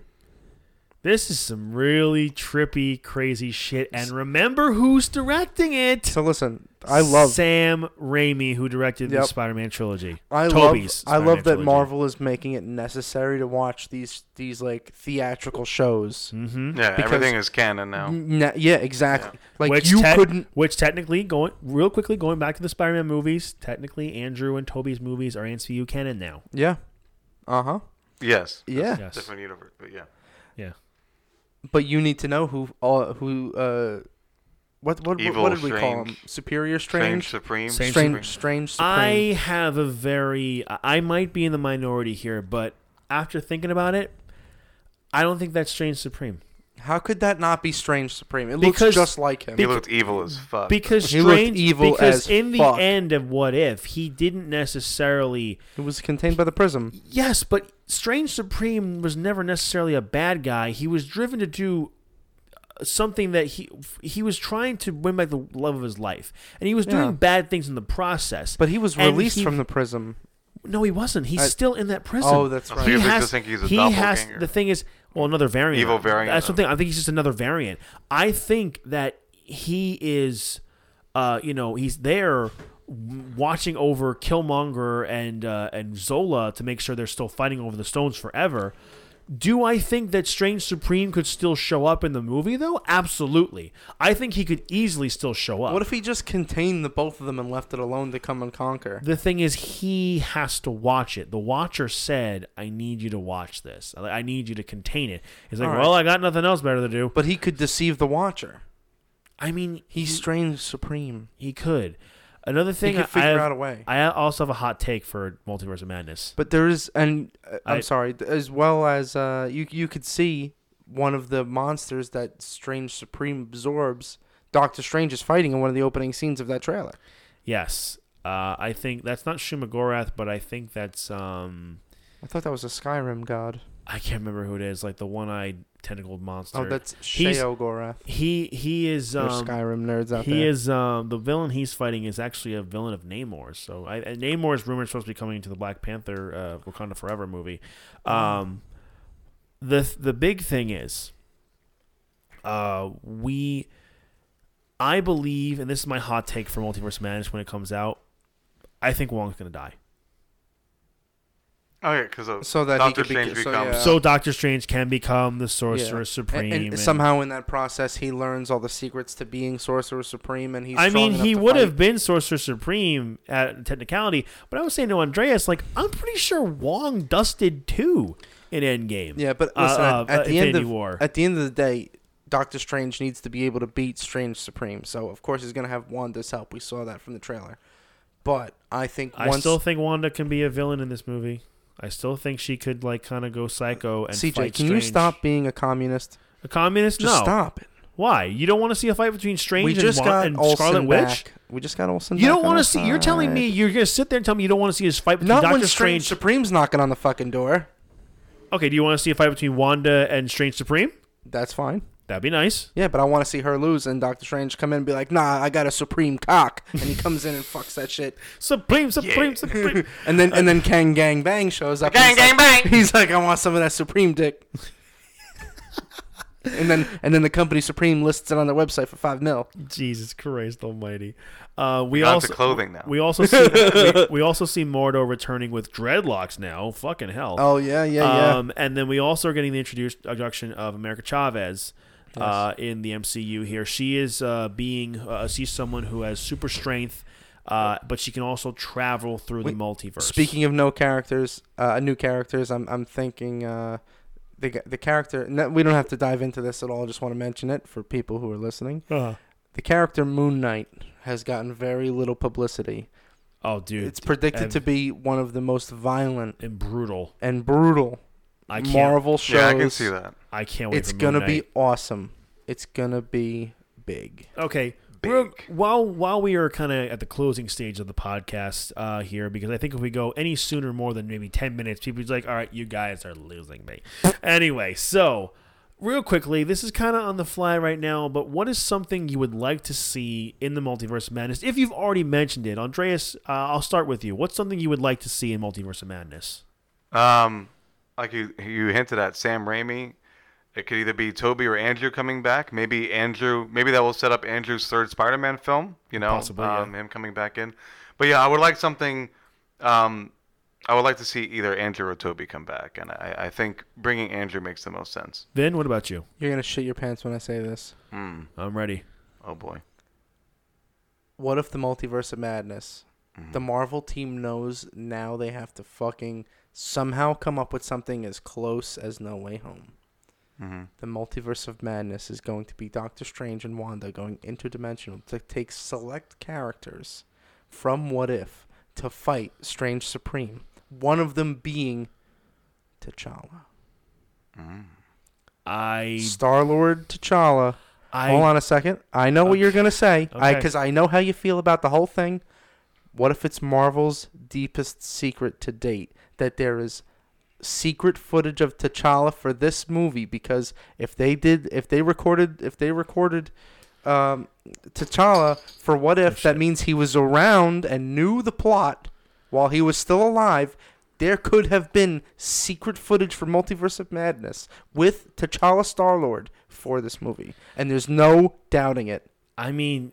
This is some really trippy, crazy shit. And remember who's directing it? So listen, I love Sam Raimi, who directed the Spider-Man trilogy. I Tobey's love I Spider-Man love that trilogy. Marvel is making it necessary to watch these these like theatrical shows. Mm-hmm. yeah, everything is canon now. N- yeah, exactly. Like which you te- couldn't. which technically going real quickly going back to the Spider-Man movies, technically Andrew and Tobey's movies are MCU canon now. Yeah. Uh huh. Yes. Yeah. Yes. Different universe, but yeah. Yeah. But you need to know who all who uh what what what, Evil, what did we call him? Superior Strange strange. Supreme. Strange Strange, strange, supreme. I have a very. I might be in the minority here, but after thinking about it, I don't think that's Strange Supreme How could that not be Strange Supreme? It Because- looks just like him. He looked evil as fuck. because He Strange. evil because as in the fuck. end of What If, he didn't necessarily. it was contained by the prism. Yes, but Strange Supreme was never necessarily a bad guy. He was driven to do something that he he was trying to win back the love of his life, and he was doing Yeah. bad things in the process. But he was released he- from the prism. no, he wasn't. He's I- still in that prison. Oh, that's right. you he has, think he's a he has the thing is well another variant Evil variant that's the thing i think he's just another variant i think that he is uh you know he's there watching over killmonger and uh and zola to make sure they're still fighting over the stones forever do I think that Strange Supreme could still show up in the movie though? Absolutely. I think he could easily still show up. What if he just contained the both of them and left it alone to come and conquer? The thing is, he has to watch it. The watcher said, "I need you to watch this. I need you to contain it." He's like, right. "Well, I got nothing else better to do." But he could deceive the Watcher. I mean, He's Strange Supreme. he could. Another He thing, could I, figure have- out a way. I also have a hot take for Multiverse of Madness. But there is, and uh, I'm I- sorry, as well as uh, you you could see one of the monsters that Strange Supreme absorbs. Doctor Strange is fighting in one of the opening scenes of that trailer. Yes, uh, I think that's not Shuma-Gorath, but I think that's um, I thought that was a Skyrim god. I can't remember who it is, like the one-eyed tentacled monster. Oh, that's He's- Sheo he he is There's um, Skyrim nerds out there. he there. is um, the villain he's fighting is actually a villain of Namor's. So I, Namor is rumored supposed to be coming to the Black Panther uh, Wakanda Forever movie. Um, the the big thing is, uh, we, I believe, and this is my hot take for Multiverse Madness when it comes out. I think Wong's gonna die. Oh yeah, because So that he Doctor could be- Strange so, yeah. So Doctor Strange can become the Sorcerer And- Supreme. and, and- somehow in that process he learns all the secrets to being Sorcerer Supreme, and he's. I mean, he would fight. have been Sorcerer Supreme at technicality, but I was saying to Andreas, like, I'm pretty sure Wong dusted too in Endgame. Yeah, but Uh, listen, uh, at, at uh, the end Infinity of War. at the end of the day, Doctor Strange needs to be able to beat Strange Supreme. So of course he's gonna have Wanda's help. We saw that from the trailer. But I think I still think Wanda can be a villain in this movie. I still think she could like kind of go psycho and CJ, fight can you Strange. stop being a communist? a communist? Just no. stop it. Why? You don't want to see a fight between Strange we and, just Wa- got and Olsen Scarlet back. Witch? We just got Olsen. You back don't on want our to see. You're telling me side. you're gonna sit there and tell me you don't want to see his fight between not Doctor when Strange Strange. Supreme's knocking on the fucking door. Okay, do you want to see a fight between Wanda and Strange Supreme? That's fine. That'd be nice. Yeah, but I want to see her lose and Doctor Strange come in and be like, "Nah, I got a supreme cock," and he comes in and fucks that shit. Supreme, Supreme, Supreme. And then and then Kang Gang Bang shows up. and Gang he's gang like- bang. He's like, I want some of that Supreme dick. and then and then the company Supreme lists it on their website for five mil. Jesus Christ Almighty. Uh, we Got also into clothing now. We also see we, we also see Mordo returning with dreadlocks now. Fucking hell. Oh yeah, yeah, yeah. Um, and then we also are getting the introduction of America Chavez uh, in the MCU here. She is uh, being uh, she's someone who has super strength, uh, but she can also travel through Wait, the multiverse. Speaking of no characters, uh, new characters, I'm I'm thinking uh, the the character. No, we don't have to dive into this at all. I just want to mention it for people who are listening. Uh, The character Moon Knight has gotten very little publicity. oh, dude, it's predicted and- to be one of the most violent and brutal. and brutal I can't. Marvel shows. yeah, I can see that. I can't wait. It's for gonna Knight. be awesome. It's gonna be big. Okay. Big. While while we are kind of at the closing stage of the podcast uh, here, because I think if we go any sooner more than maybe ten minutes, people be like, "All right, you guys are losing me." anyway, so real quickly, this is kind of on the fly right now, but what is something you would like to see in the Multiverse of Madness? If you've already mentioned it, Andreas, uh, I'll start with you. What's something you would like to see in Multiverse of Madness? Um, like you you hinted at Sam Raimi. It could either be Tobey or Andrew coming back. Maybe Andrew. Maybe that will set up Andrew's third Spider-Man film. You know, Possibly, yeah. um, him coming back in. But yeah, I would like something. Um, I would like to see either Andrew or Tobey come back, and I, I think bringing Andrew makes the most sense. Vin, what about you? You're gonna shit your pants when I say this. Hmm. I'm ready. Oh boy. What if the multiverse of madness? Mm-hmm. The Marvel team knows now they have to fucking somehow come up with something as close as No Way Home. Mm-hmm. The multiverse of madness is going to be Doctor Strange and Wanda going interdimensional to take select characters from What If to fight Strange Supreme. One of them being T'Challa. Mm. I Star Lord T'Challa. I Hold on a second. I know what you're gonna say. I Okay. because I know how you feel about the whole thing. What if it's Marvel's deepest secret to date that there is secret footage of T'Challa for this movie? Because if they did, if they recorded, if they recorded um, T'Challa for What If, that means he was around and knew the plot while he was still alive. There could have been secret footage for Multiverse of Madness with T'Challa Star Lord for this movie, and there's no doubting it. I mean,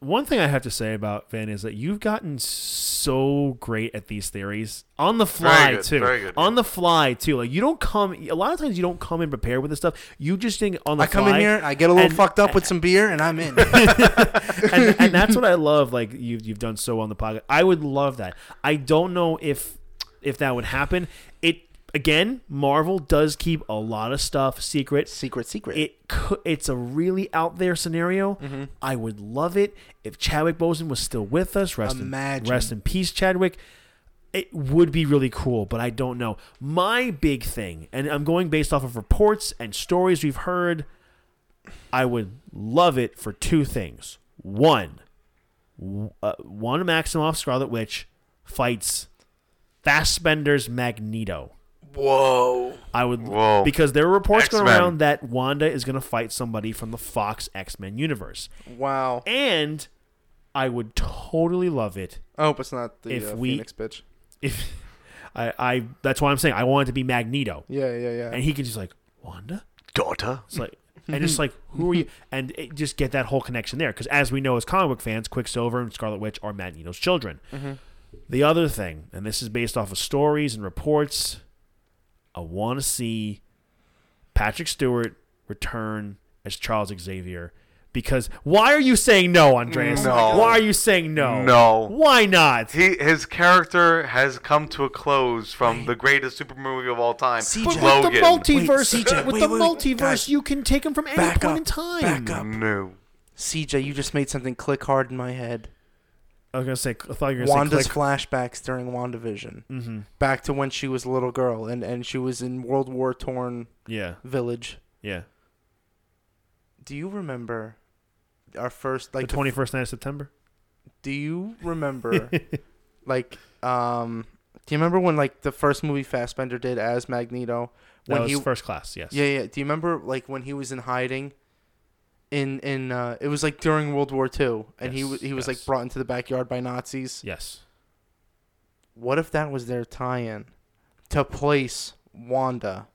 one thing I have to say about Van is that you've gotten so great at these theories on the fly good, too. very good. On the fly too. Like you don't come. A lot of times you don't come in prepared with this stuff. You just think on the I come in here, I get a little and- fucked up with some beer, and I'm in. and, and that's what I love. Like you've you've done so well on the podcast. I would love that. I don't know if if that would happen. It again, Marvel does keep a lot of stuff secret. secret, secret. It it's a really out there scenario. Mm-hmm. I would love it if Chadwick Boseman was still with us. Rest Imagine. in rest in peace, Chadwick. It would be really cool, but I don't know. My big thing, and I'm going based off of reports and stories we've heard. I would love it for two things. One, uh, one Maximoff Scarlet Witch fights Fassbender's Magneto. Whoa. I would Whoa. because there are reports going X-Men. around that Wanda is going to fight somebody from the Fox X Men universe, Wow. and I would totally love it I hope it's not the If uh, we- Phoenix bitch. if I, I. That's why I'm saying I want it to be Magneto, Yeah, yeah, yeah. and he can just like Wanda. Daughter. It's like and just like who are you, and it, just get that whole connection there because as we know as comic book fans, Quicksilver and Scarlet Witch are Magneto's children. Mm-hmm. The other thing, and this is based off of stories and reports, I want to see Patrick Stewart return as Charles Xavier. Because why are you saying no, Andreas? No. Why are you saying no? No. Why not? He his character has come to a close from the greatest super movie of all time, CJ. But with the multiverse, Wait, CJ, with wait, the wait, multiverse, guys. you can take him from any Back point up, in time. back up. No. CJ, you just made something click hard in my head. I was gonna say, I thought you were gonna Wanda's say click. flashbacks during WandaVision. mm-hmm. Back to when she was a little girl and, and she was in World War torn Yeah, village. yeah. Do you remember our first like the twenty first night of September. do you remember like um do you remember when like the first movie Fassbender did as Magneto when was he first class. Yes. Yeah, yeah. Do you remember like when he was in hiding in in uh it was like during World War II and he Yes, was he was like brought into the backyard by Nazis? Yes. What if that was their tie-in to place Wanda?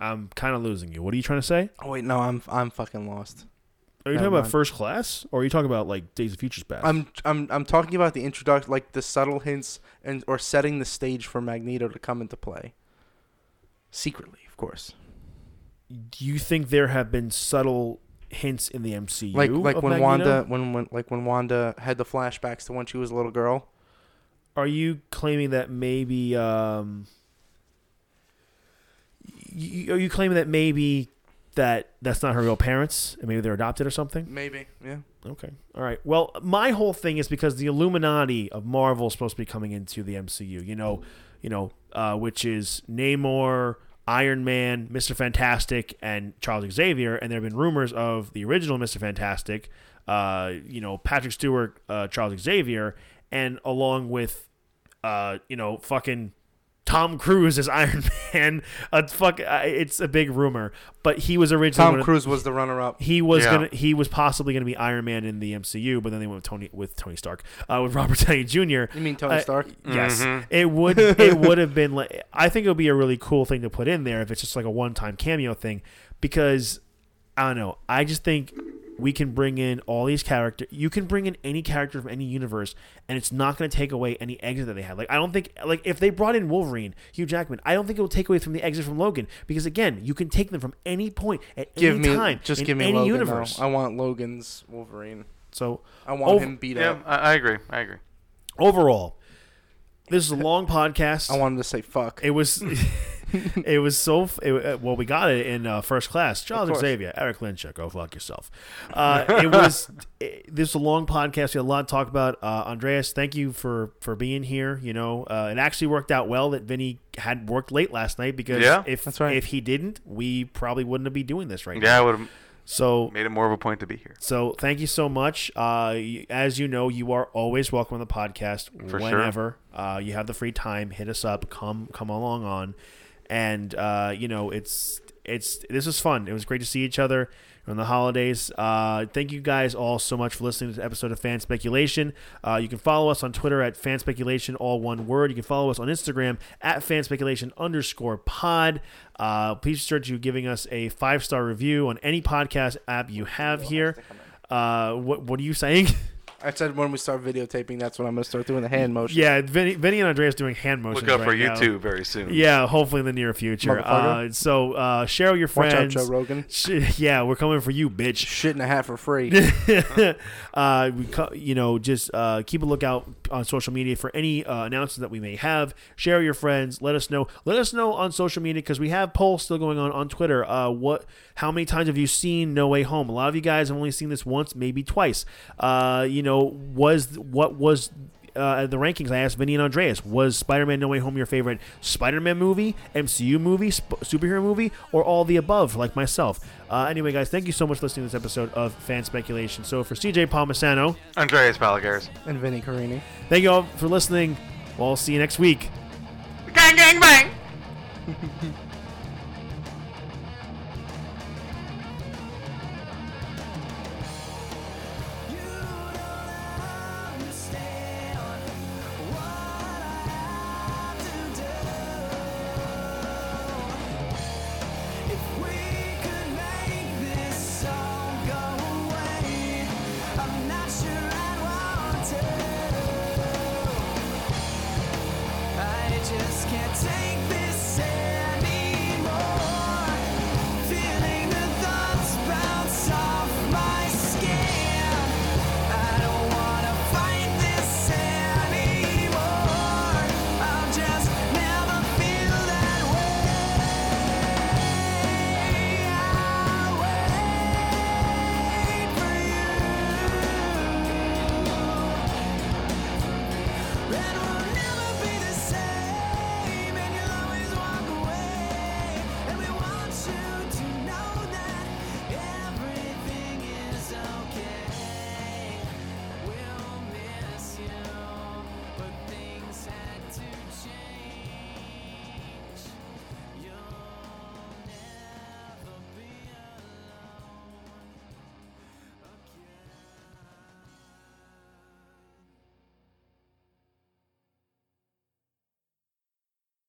I'm kind of losing you. What are you trying to say? Oh wait, no, I'm I'm fucking lost. Are you Never talking about mind. first class, or are you talking about like Days of Future's Past? I'm I'm I'm talking about the introduction, like the subtle hints and or setting the stage for Magneto to come into play. Secretly, of course. Do you think there have been subtle hints in the MCU? Like like when Magneto? Wanda when when like when Wanda had the flashbacks to when she was a little girl. Are you claiming that maybe? Um, y- are you claiming that maybe that that's not her real parents and maybe they're adopted or something? Maybe, yeah. Okay. All right. Well, my whole thing is because the Illuminati of Marvel is supposed to be coming into the MCU. You know, you know, uh, which is Namor, Iron Man, Mister Fantastic, and Charles Xavier. And there have been rumors of the original Mister Fantastic. Uh, you know, Patrick Stewart, uh, Charles Xavier, and along with, uh, you know, fucking Tom Cruise as Iron Man. Uh, fuck, uh, it's a big rumor, but he was originally one Tom of- Cruise was the runner-up. he was Yeah. gonna he was possibly gonna be Iron Man in the MCU, but then they went with Tony with Tony Stark, uh, with Robert Downey Jr. You mean Tony Uh, Stark? Yes, Mhm. it would it would have been like I think it would be a really cool thing to put in there if it's just like a one time cameo thing, because I don't know. I just think we can bring in all these characters. You can bring in any character from any universe, and it's not going to take away any exit that they have. Like I don't think like if they brought in Wolverine, Hugh Jackman, I don't think it will take away from the exit from Logan because again, you can take them from any point at Give any me time just in give me any Logan universe. now. I want Logan's Wolverine. So I want him beat Yeah, up. I, I agree. I agree. overall, this is a long podcast. I wanted to say fuck. it was it was so. It, uh, well, we got it in uh, first class. Charles Xavier, Eric Lynch, go fuck yourself. Uh, it was. It, this is a long podcast. We had a lot to talk about. Uh, Andreas, thank you for for being here. You know, uh, it actually worked out well that Vinny had worked late last night because Yeah. if That's right. if he didn't, we probably wouldn't be doing this right now. Yeah, I would have So made it more of a point to be here. so thank you so much. Uh, as you know, you are always welcome on the podcast For sure. whenever uh, you have the free time. Hit us up. Come come along on, and uh, you know it's it's this was fun. It was great to see each other on the holidays. Uh, thank you guys all so much for listening to this episode of Fan Speculation. Uh, you can follow us on Twitter at Fan Speculation, all one word. You can follow us on Instagram at Fan Speculation underscore pod. Uh, please start you giving us a five star review on any podcast app you have here. Uh, what what are you saying? I said when we start videotaping, that's when I'm gonna start doing the hand motion. yeah, Vinny, Vinny and Andreas doing hand motions. Look out for right now. YouTube very soon. Yeah, hopefully in the near future. Uh, so uh, share with your Watch out. Joe Rogan. Sh- yeah, we're coming for you, bitch. Shit and a half for free. uh, we co- you know, just uh, keep a lookout on social media for any uh, announcements that we may have. Share with your friends. Let us know. Let us know on social media because we have polls still going on on Twitter. Uh, what? How many times have you seen No Way Home? A lot of you guys have only seen this once, maybe twice. Uh, you know, was what was uh, the rankings, I asked Vinny and Andreas, was Spider-Man No Way Home your favorite Spider-Man movie, MCU movie, sp- superhero movie, or all the above, like myself? Uh, anyway, guys, thank you so much for listening to this episode of Fan Speculation. So for CJ Palmisano, Andreas Palagares. and Vinny Carini. thank you all for listening. We'll see you next week. Gang, gang, bang!